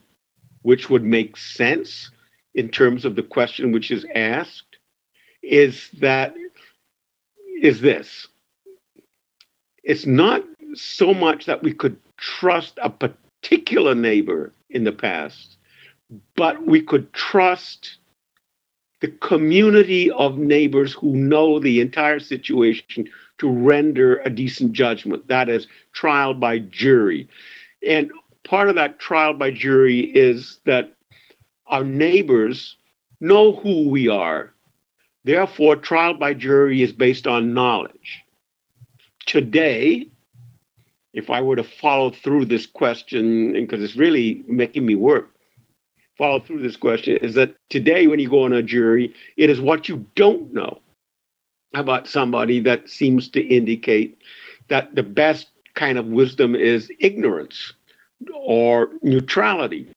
which would make sense in terms of the question which is asked, is that is this. It's not so much that we could trust a particular neighbor in the past, but we could trust the community of neighbors who know the entire situation to render a decent judgment. That is trial by jury. And part of that trial by jury is that our neighbors know who we are. Therefore, trial by jury is based on knowledge. Today, if I were to follow through this question, because it's really making me work, follow through this question, is that today when you go on a jury, it is what you don't know about somebody that seems to indicate that the best kind of wisdom is ignorance or neutrality.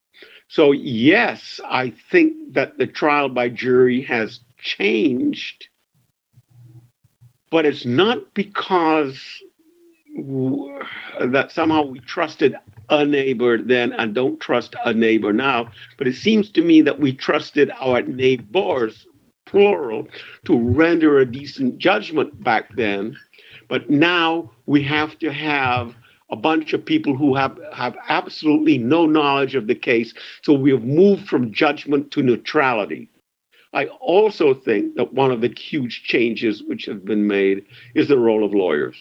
So, yes, I think that the trial by jury has changed, but it's not because that somehow we trusted a neighbor then and don't trust a neighbor now. But it seems to me that we trusted our neighbors plural, to render a decent judgment back then. But now we have to have a bunch of people who have, have absolutely no knowledge of the case. So we have moved from judgment to neutrality. I also think that one of the huge changes which have been made is the role of lawyers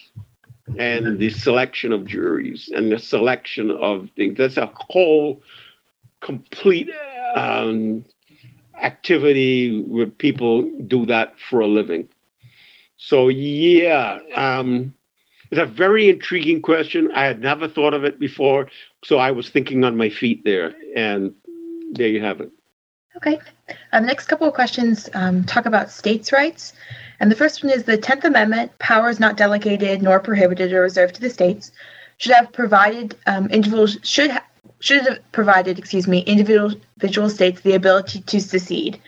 and the selection of juries and the selection of things. That's a whole complete um, activity where people do that for a living. So yeah, um, it's a very intriguing question. I had never thought of it before, so I was thinking on my feet there, and there you have it. Okay. Um, the next couple of questions um, talk about states' rights. And the first one is the 10th Amendment, powers not delegated nor prohibited or reserved to the states, should have provided um, individuals should should have provided, excuse me, individual, individual states the ability to secede.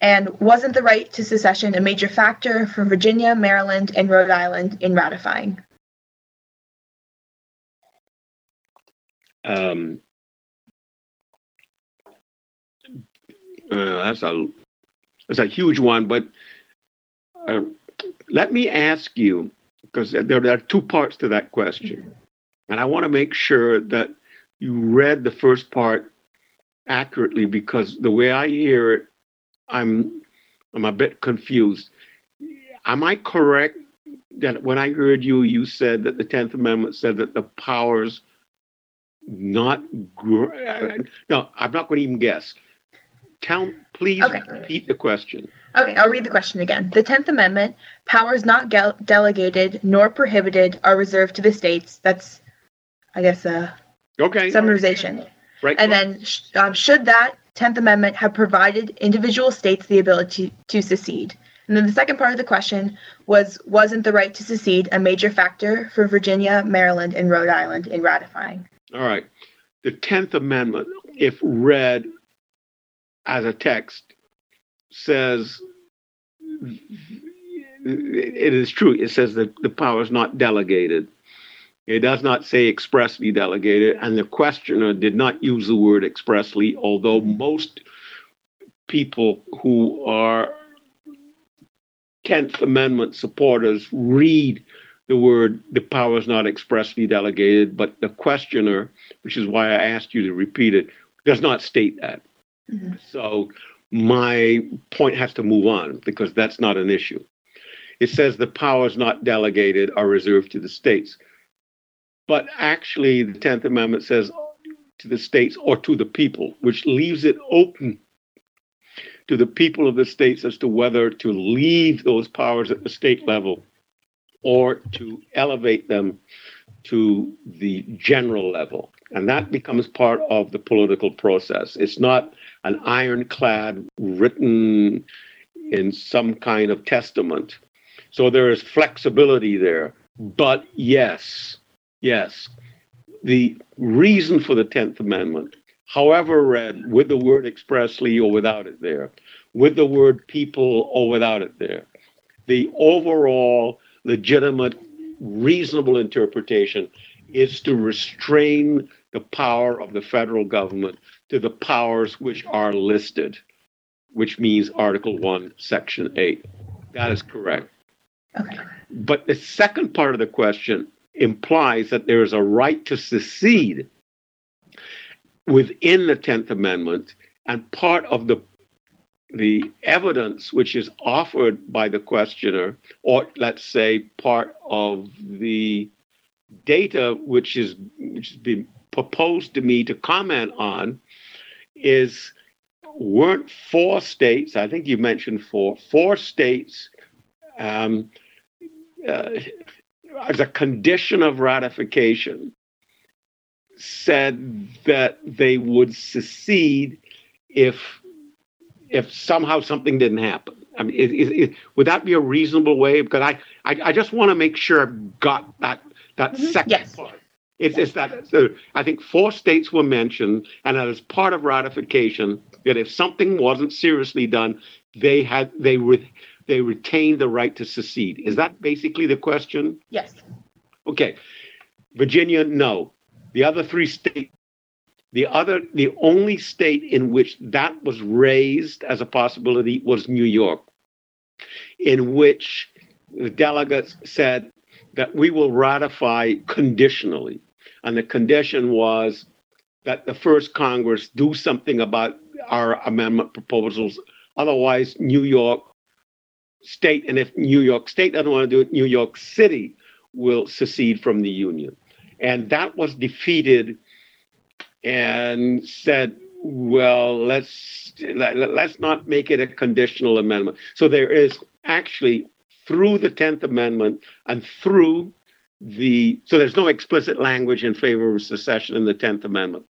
And wasn't the right to secession a major factor for Virginia, Maryland, and Rhode Island in ratifying? Um, uh, that's a that's a huge one, but uh, let me ask you because there, there are two parts to that question, and I want to make sure that you read the first part accurately because the way I hear it, I'm I'm a bit confused. Am I correct that when I heard you, you said that the Tenth Amendment said that the powers not no, I'm not going to even guess. Tell please okay. repeat the question. Okay, I'll read the question again. The Tenth Amendment, powers not delegated nor prohibited are reserved to the states. That's, I guess, a Okay. Summarization. Right. And then, um, should that 10th Amendment have provided individual states the ability to secede? And then the second part of the question was Wasn't the right to secede a major factor for Virginia, Maryland, and Rhode Island in ratifying? All right. The 10th Amendment, if read as a text, says it is true. It says that the power is not delegated. It does not say expressly delegated, and the questioner did not use the word expressly, although most people who are 10th Amendment supporters read the word the power is not expressly delegated, but the questioner, which is why I asked you to repeat it, does not state that. Mm-hmm. So my point has to move on because that's not an issue. It says the powers not delegated are reserved to the states. But actually, the 10th Amendment says to the states or to the people, which leaves it open to the people of the states as to whether to leave those powers at the state level or to elevate them to the general level. And that becomes part of the political process. It's not an ironclad written in some kind of testament. So there is flexibility there. But yes, yes, the reason for the 10th Amendment, however read, with the word expressly or without it there, with the word people or without it there, the overall legitimate, reasonable interpretation is to restrain the power of the federal government to the powers which are listed, which means Article 1, Section 8. That is correct. Okay. But the second part of the question implies that there is a right to secede within the 10th Amendment, and part of the the evidence which is offered by the questioner, or let's say part of the data which is which has been proposed to me to comment on, is weren't four states, I think you mentioned four, four states um, uh, as a condition of ratification said that they would secede if if somehow something didn't happen. I mean, it, it, it, would that be a reasonable way? Because I, I, I just want to make sure I've got that that mm-hmm. second yes. part. It's, it's that so I think four states were mentioned, and as part of ratification, that if something wasn't seriously done, they had they would they retained the right to secede. Is that basically the question? Yes. Okay. Virginia, no. The other three states, the other, the only state in which that was raised as a possibility was New York, in which the delegates said that we will ratify conditionally. And the condition was that the first Congress do something about our amendment proposals. Otherwise, New York State, and if New York State doesn't want to do it, New York City will secede from the Union. And that was defeated and said, well, let's let, let's not make it a conditional amendment. So there is actually through the 10th Amendment and through the so there's no explicit language in favor of secession in the 10th Amendment.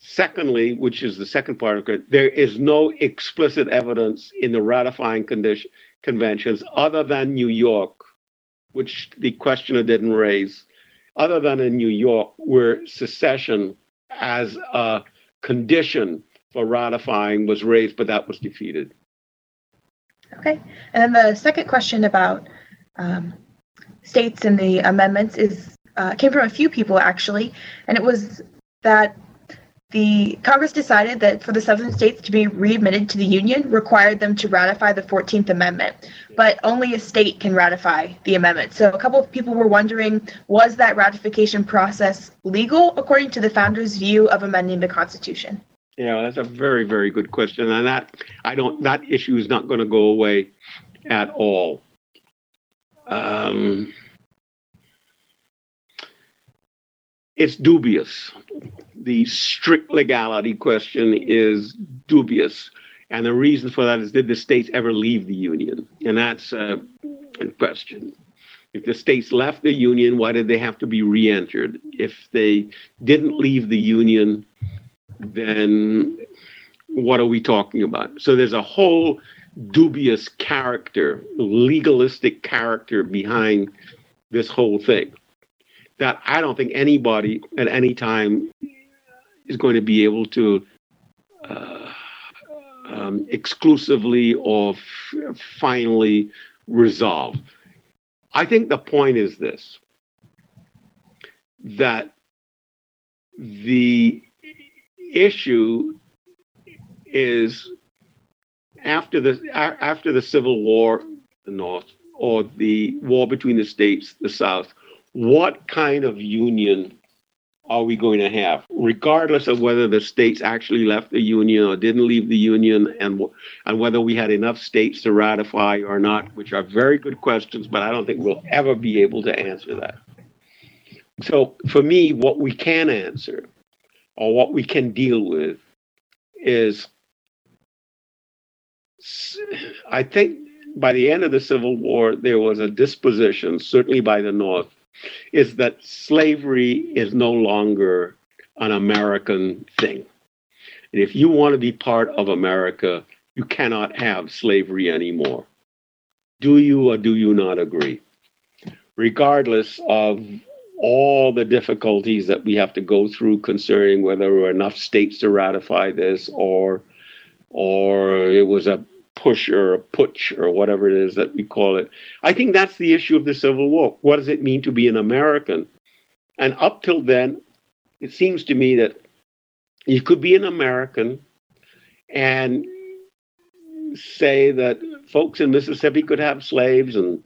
Secondly, which is the second part of it, there is no explicit evidence in the ratifying condition conventions other than New York, which the questioner didn't raise, other than in New York, where secession as a condition for ratifying was raised, but that was defeated. Okay. And then the second question about um, states and the amendments is uh, came from a few people actually, and it was that the Congress decided that for the southern states to be readmitted to the Union required them to ratify the 14th Amendment, but only a state can ratify the amendment. So a couple of people were wondering was that ratification process legal according to the founders' view of amending the Constitution? Yeah, that's a very, very good question. And that I don't that issue is not going to go away at all. Um, it's dubious. The strict legality question is dubious. And the reason for that is did the states ever leave the Union? And that's a question. If the states left the Union, why did they have to be re entered? If they didn't leave the Union, then what are we talking about? So there's a whole dubious character, legalistic character behind this whole thing that I don't think anybody at any time is going to be able to uh, um, exclusively or f- finally resolve. I think the point is this that the issue is after the after the Civil War, the North, or the war between the states, the South what kind of union are we going to have, regardless of whether the states actually left the union or didn't leave the union, and and whether we had enough states to ratify or not, which are very good questions, but I don't think we'll ever be able to answer that. So for me, what we can answer, or what we can deal with, is I think by the end of the Civil War, there was a disposition, certainly by the North, is that slavery is no longer an American thing. And if you want to be part of America, you cannot have slavery anymore. Do you or do you not agree? Regardless of all the difficulties that we have to go through concerning whether there were enough states to ratify this or or it was a push or a putsch or whatever it is that we call it. I think that's the issue of the Civil War. What does it mean to be an American? And up till then, it seems to me that you could be an American and say that folks in Mississippi could have slaves and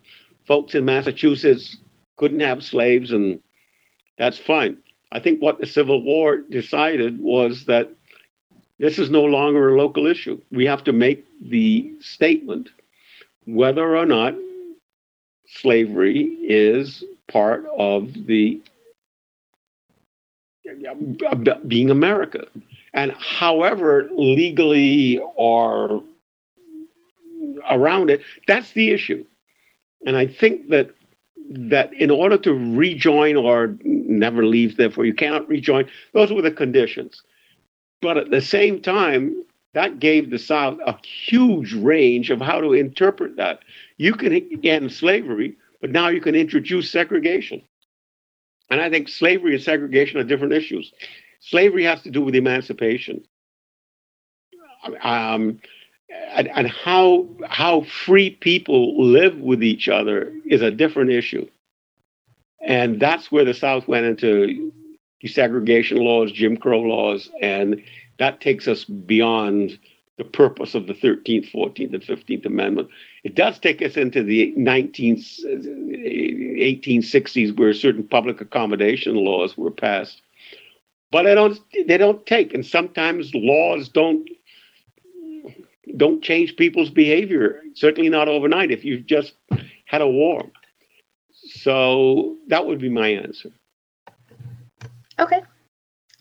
folks in Massachusetts couldn't have slaves, and that's fine. I think what the Civil War decided was that this is no longer a local issue. We have to make the statement whether or not slavery is part of the being America. And however legally or around it, that's the issue. And I think that that in order to rejoin or never leave, therefore you cannot rejoin, those were the conditions. But at the same time, that gave the South a huge range of how to interpret that. You can end slavery, but now you can introduce segregation. And I think slavery and segregation are different issues. Slavery has to do with emancipation. Um, and, and how how free people live with each other is a different issue. And that's where the South went into desegregation laws, Jim Crow laws, and that takes us beyond the purpose of the 13th, 14th, and 15th Amendment. It does take us into the 19th, 1860s, where certain public accommodation laws were passed. But they don't, they don't take, and sometimes laws don't don't change people's behavior. Certainly not overnight. If you've just had a war, so that would be my answer. Okay,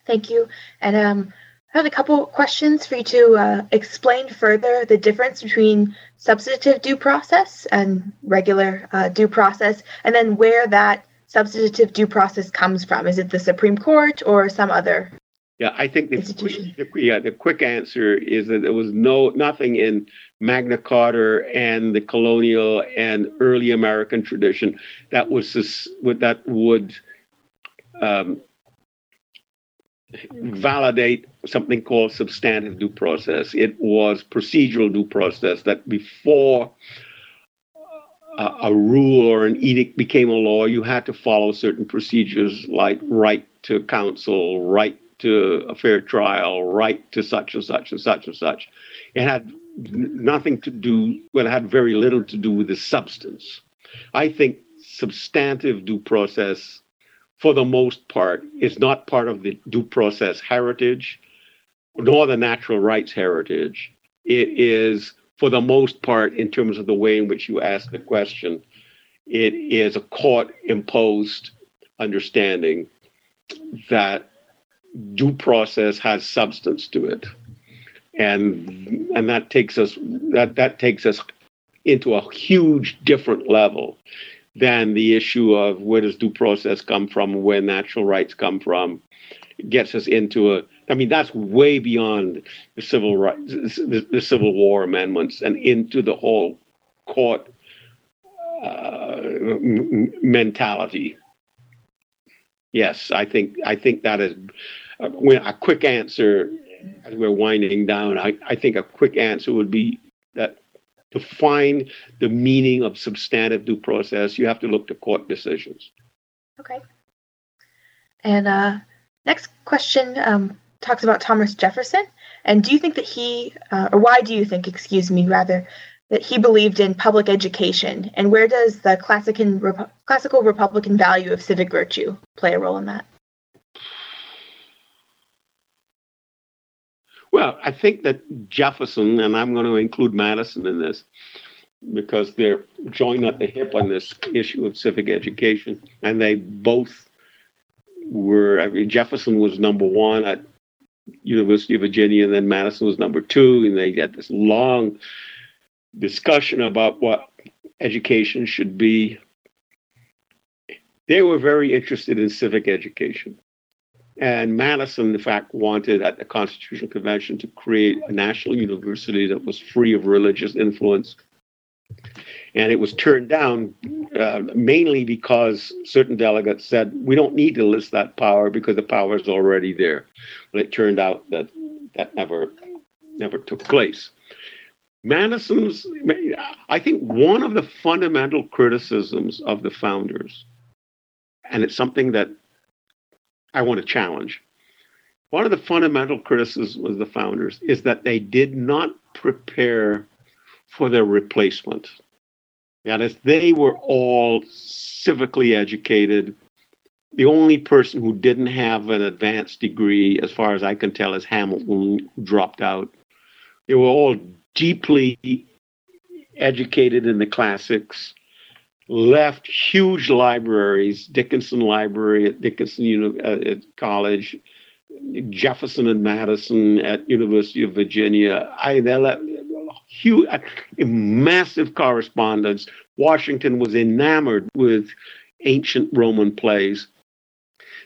thank you. And um, I have a couple questions for you to uh, explain further the difference between substantive due process and regular uh, due process, and then where that substantive due process comes from. Is it the Supreme Court or some other? Yeah, I think the, the yeah the quick answer is that there was no nothing in Magna Carta and the colonial and early American tradition that was this, that would um, validate something called substantive due process. It was procedural due process that before a, a, rule or an edict became a law, you had to follow certain procedures like right to counsel, right to a fair trial, right to such and such and such and such. It had nothing to do, well, it had very little to do with the substance. I think substantive due process for the most part, is not part of the due process heritage, nor the natural rights heritage. It is, for the most part, in terms of the way in which you ask the question, it is a court imposed understanding that due process has substance to it. And and that takes us that that takes us into a huge different level than the issue of where does due process come from, where natural rights come from, it gets us into a. I mean, that's way beyond the civil rights, the, the Civil War amendments, and into the whole court uh, m- mentality. Yes, I think I think that is a quick answer. As we're winding down, I, I think a quick answer would be that to find the meaning of substantive due process, you have to look to court decisions. Okay. And uh, next question um, talks about Thomas Jefferson. And do you think that he, uh, or why do you think, excuse me, rather, that he believed in public education? And where does the classical, classical Republican value of civic virtue play a role in that? Well, I think that Jefferson, and I'm going to include Madison in this, because they're joined at the hip on this issue of civic education, and they both were. I mean, Jefferson was number one at University of Virginia, and then Madison was number two, and they had this long discussion about what education should be. They were very interested in civic education. And Madison, in fact, wanted at the Constitutional Convention to create a national university that was free of religious influence. And it was turned down uh, mainly because certain delegates said, we don't need to list that power because the power is already there. But it turned out that that never, never took place. Madison's, I think one of the fundamental criticisms of the founders, and it's something that I want to challenge. One of the fundamental criticisms of the founders is that they did not prepare for their replacement. That is, they were all civically educated. The only person who didn't have an advanced degree, as far as I can tell, is Hamilton, who dropped out. They were all deeply educated in the classics left huge libraries, Dickinson Library at Dickinson uh, at College, Jefferson and Madison at University of Virginia. I they left huge, massive correspondence. Washington was enamored with ancient Roman plays.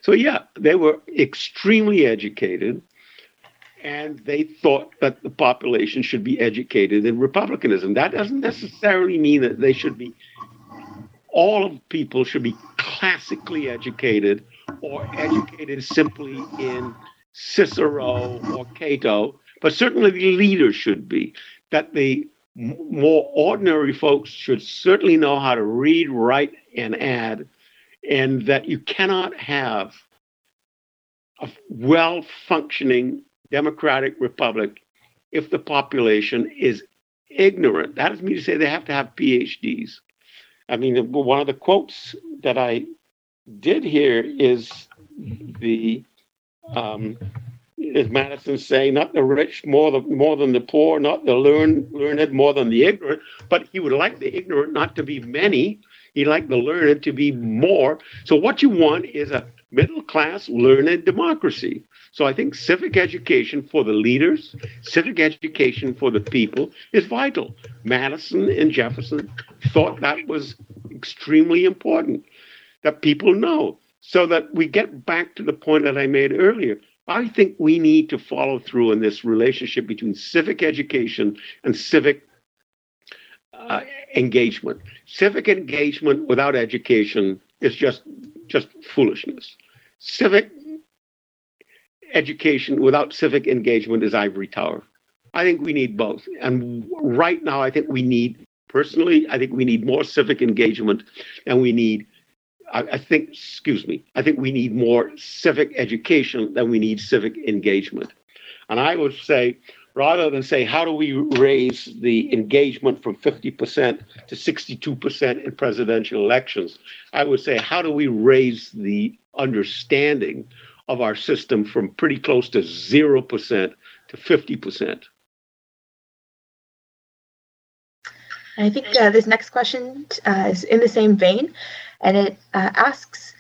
So yeah, they were extremely educated and they thought that the population should be educated in republicanism. That doesn't necessarily mean that they should be all people should be classically educated or educated simply in Cicero or Cato, but certainly the leaders should be. That the more ordinary folks should certainly know how to read, write, and add, and that you cannot have a well functioning democratic republic if the population is ignorant. That doesn't mean to say they have to have PhDs. I mean, one of the quotes that I did here is the um, is Madison saying, not the rich more the, more than the poor, not the learned learned more than the ignorant, but he would like the ignorant not to be many. He'd like the learned to be more. So what you want is a middle class learned democracy. So I think civic education for the leaders, civic education for the people is vital. Madison and Jefferson thought that was extremely important that people know so that we get back to the point that I made earlier. I think we need to follow through in this relationship between civic education and civic uh, engagement. Civic engagement without education is just just foolishness. Civic education without civic engagement is ivory tower. I think we need both. And right now, I think we need, personally, I think we need more civic engagement and we need, I, I think, excuse me, I think we need more civic education than we need civic engagement. And I would say, rather than say, how do we raise the engagement from 50% to 62% in presidential elections? I would say, how do we raise the understanding of our system from pretty close to 0% to 50%. I think uh, this next question uh, is in the same vein, and it uh, asks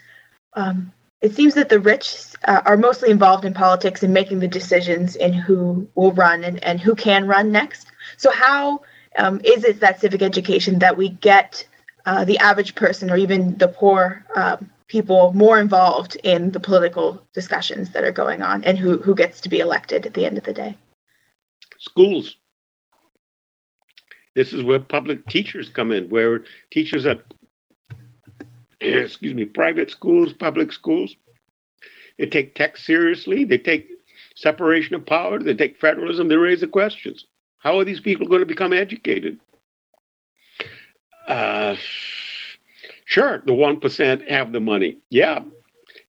um, It seems that the rich uh, are mostly involved in politics and making the decisions in who will run and, and who can run next. So, how um, is it that civic education that we get uh, the average person or even the poor um, people more involved in the political discussions that are going on and who, who gets to be elected at the end of the day. Schools. This is where public teachers come in, where teachers at excuse me, private schools, public schools, they take tech seriously, they take separation of power, they take federalism, they raise the questions. How are these people going to become educated? Uh, Sure, the 1% have the money. Yeah.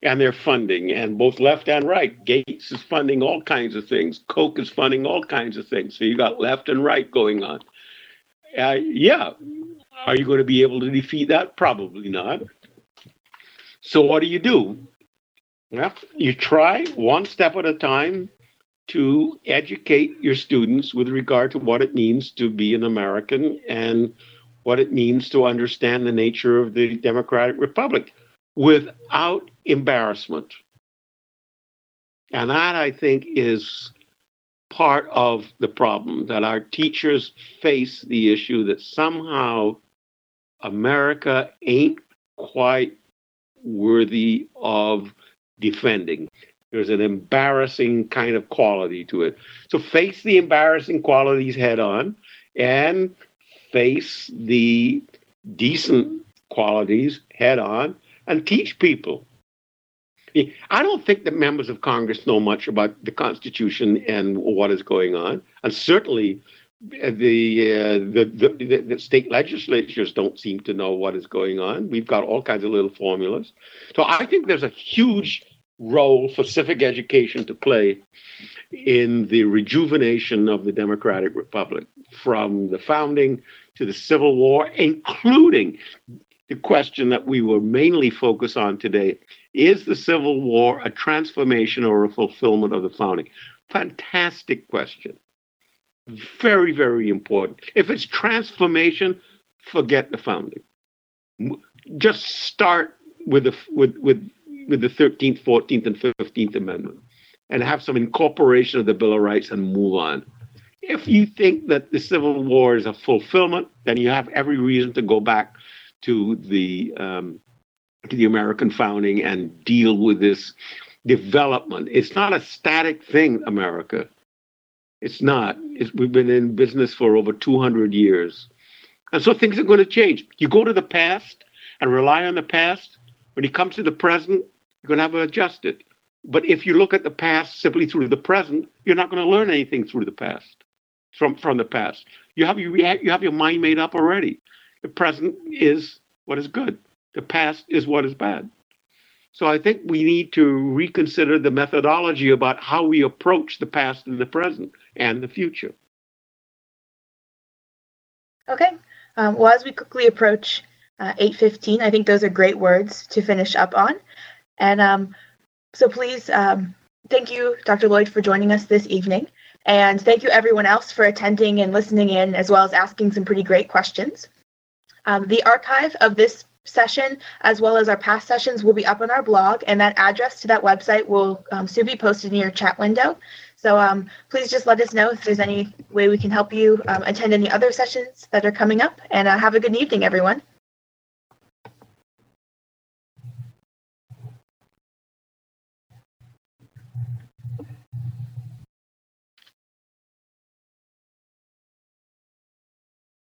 And they're funding, and both left and right. Gates is funding all kinds of things. Koch is funding all kinds of things. So you got left and right going on. Uh, yeah. Are you going to be able to defeat that? Probably not. So what do you do? Well, you try one step at a time to educate your students with regard to what it means to be an American and what it means to understand the nature of the Democratic Republic without embarrassment. And that, I think, is part of the problem that our teachers face the issue that somehow America ain't quite worthy of defending. There's an embarrassing kind of quality to it. So face the embarrassing qualities head on and face the decent qualities head on and teach people. I don't think that members of Congress know much about the Constitution and what is going on, and certainly the, uh, the, the, the state legislatures don't seem to know what is going on. We've got all kinds of little formulas, so I think there's a huge role for civic education to play in the rejuvenation of the Democratic Republic from the founding to the Civil War, including the question that we were mainly focused on today is the Civil War a transformation or a fulfillment of the founding? Fantastic question. Very, very important. If it's transformation, forget the founding. Just start with the with with with the 13th, 14th, and 15th Amendment and have some incorporation of the Bill of Rights and move on. If you think that the Civil War is a fulfillment, then you have every reason to go back to the um, to the American founding and deal with this development. It's not a static thing, America. It's not. It's, we've been in business for over 200 years. And so things are going to change. You go to the past and rely on the past. When you come to the present, you're going to have to adjust it. But if you look at the past simply through the present, you're not going to learn anything through the past, from, from the past. You have, you, you have your mind made up already. The present is what is good, the past is what is bad. So I think we need to reconsider the methodology about how we approach the past and the present and the future. Okay. Um, well, as we quickly approach uh, 8:15, I think those are great words to finish up on. And um, so please, um, thank you, Dr. Lloyd, for joining us this evening. And thank you, everyone else, for attending and listening in, as well as asking some pretty great questions. Um, the archive of this session, as well as our past sessions, will be up on our blog, and that address to that website will um, soon be posted in your chat window. So um, please just let us know if there's any way we can help you um, attend any other sessions that are coming up, and uh, have a good evening, everyone.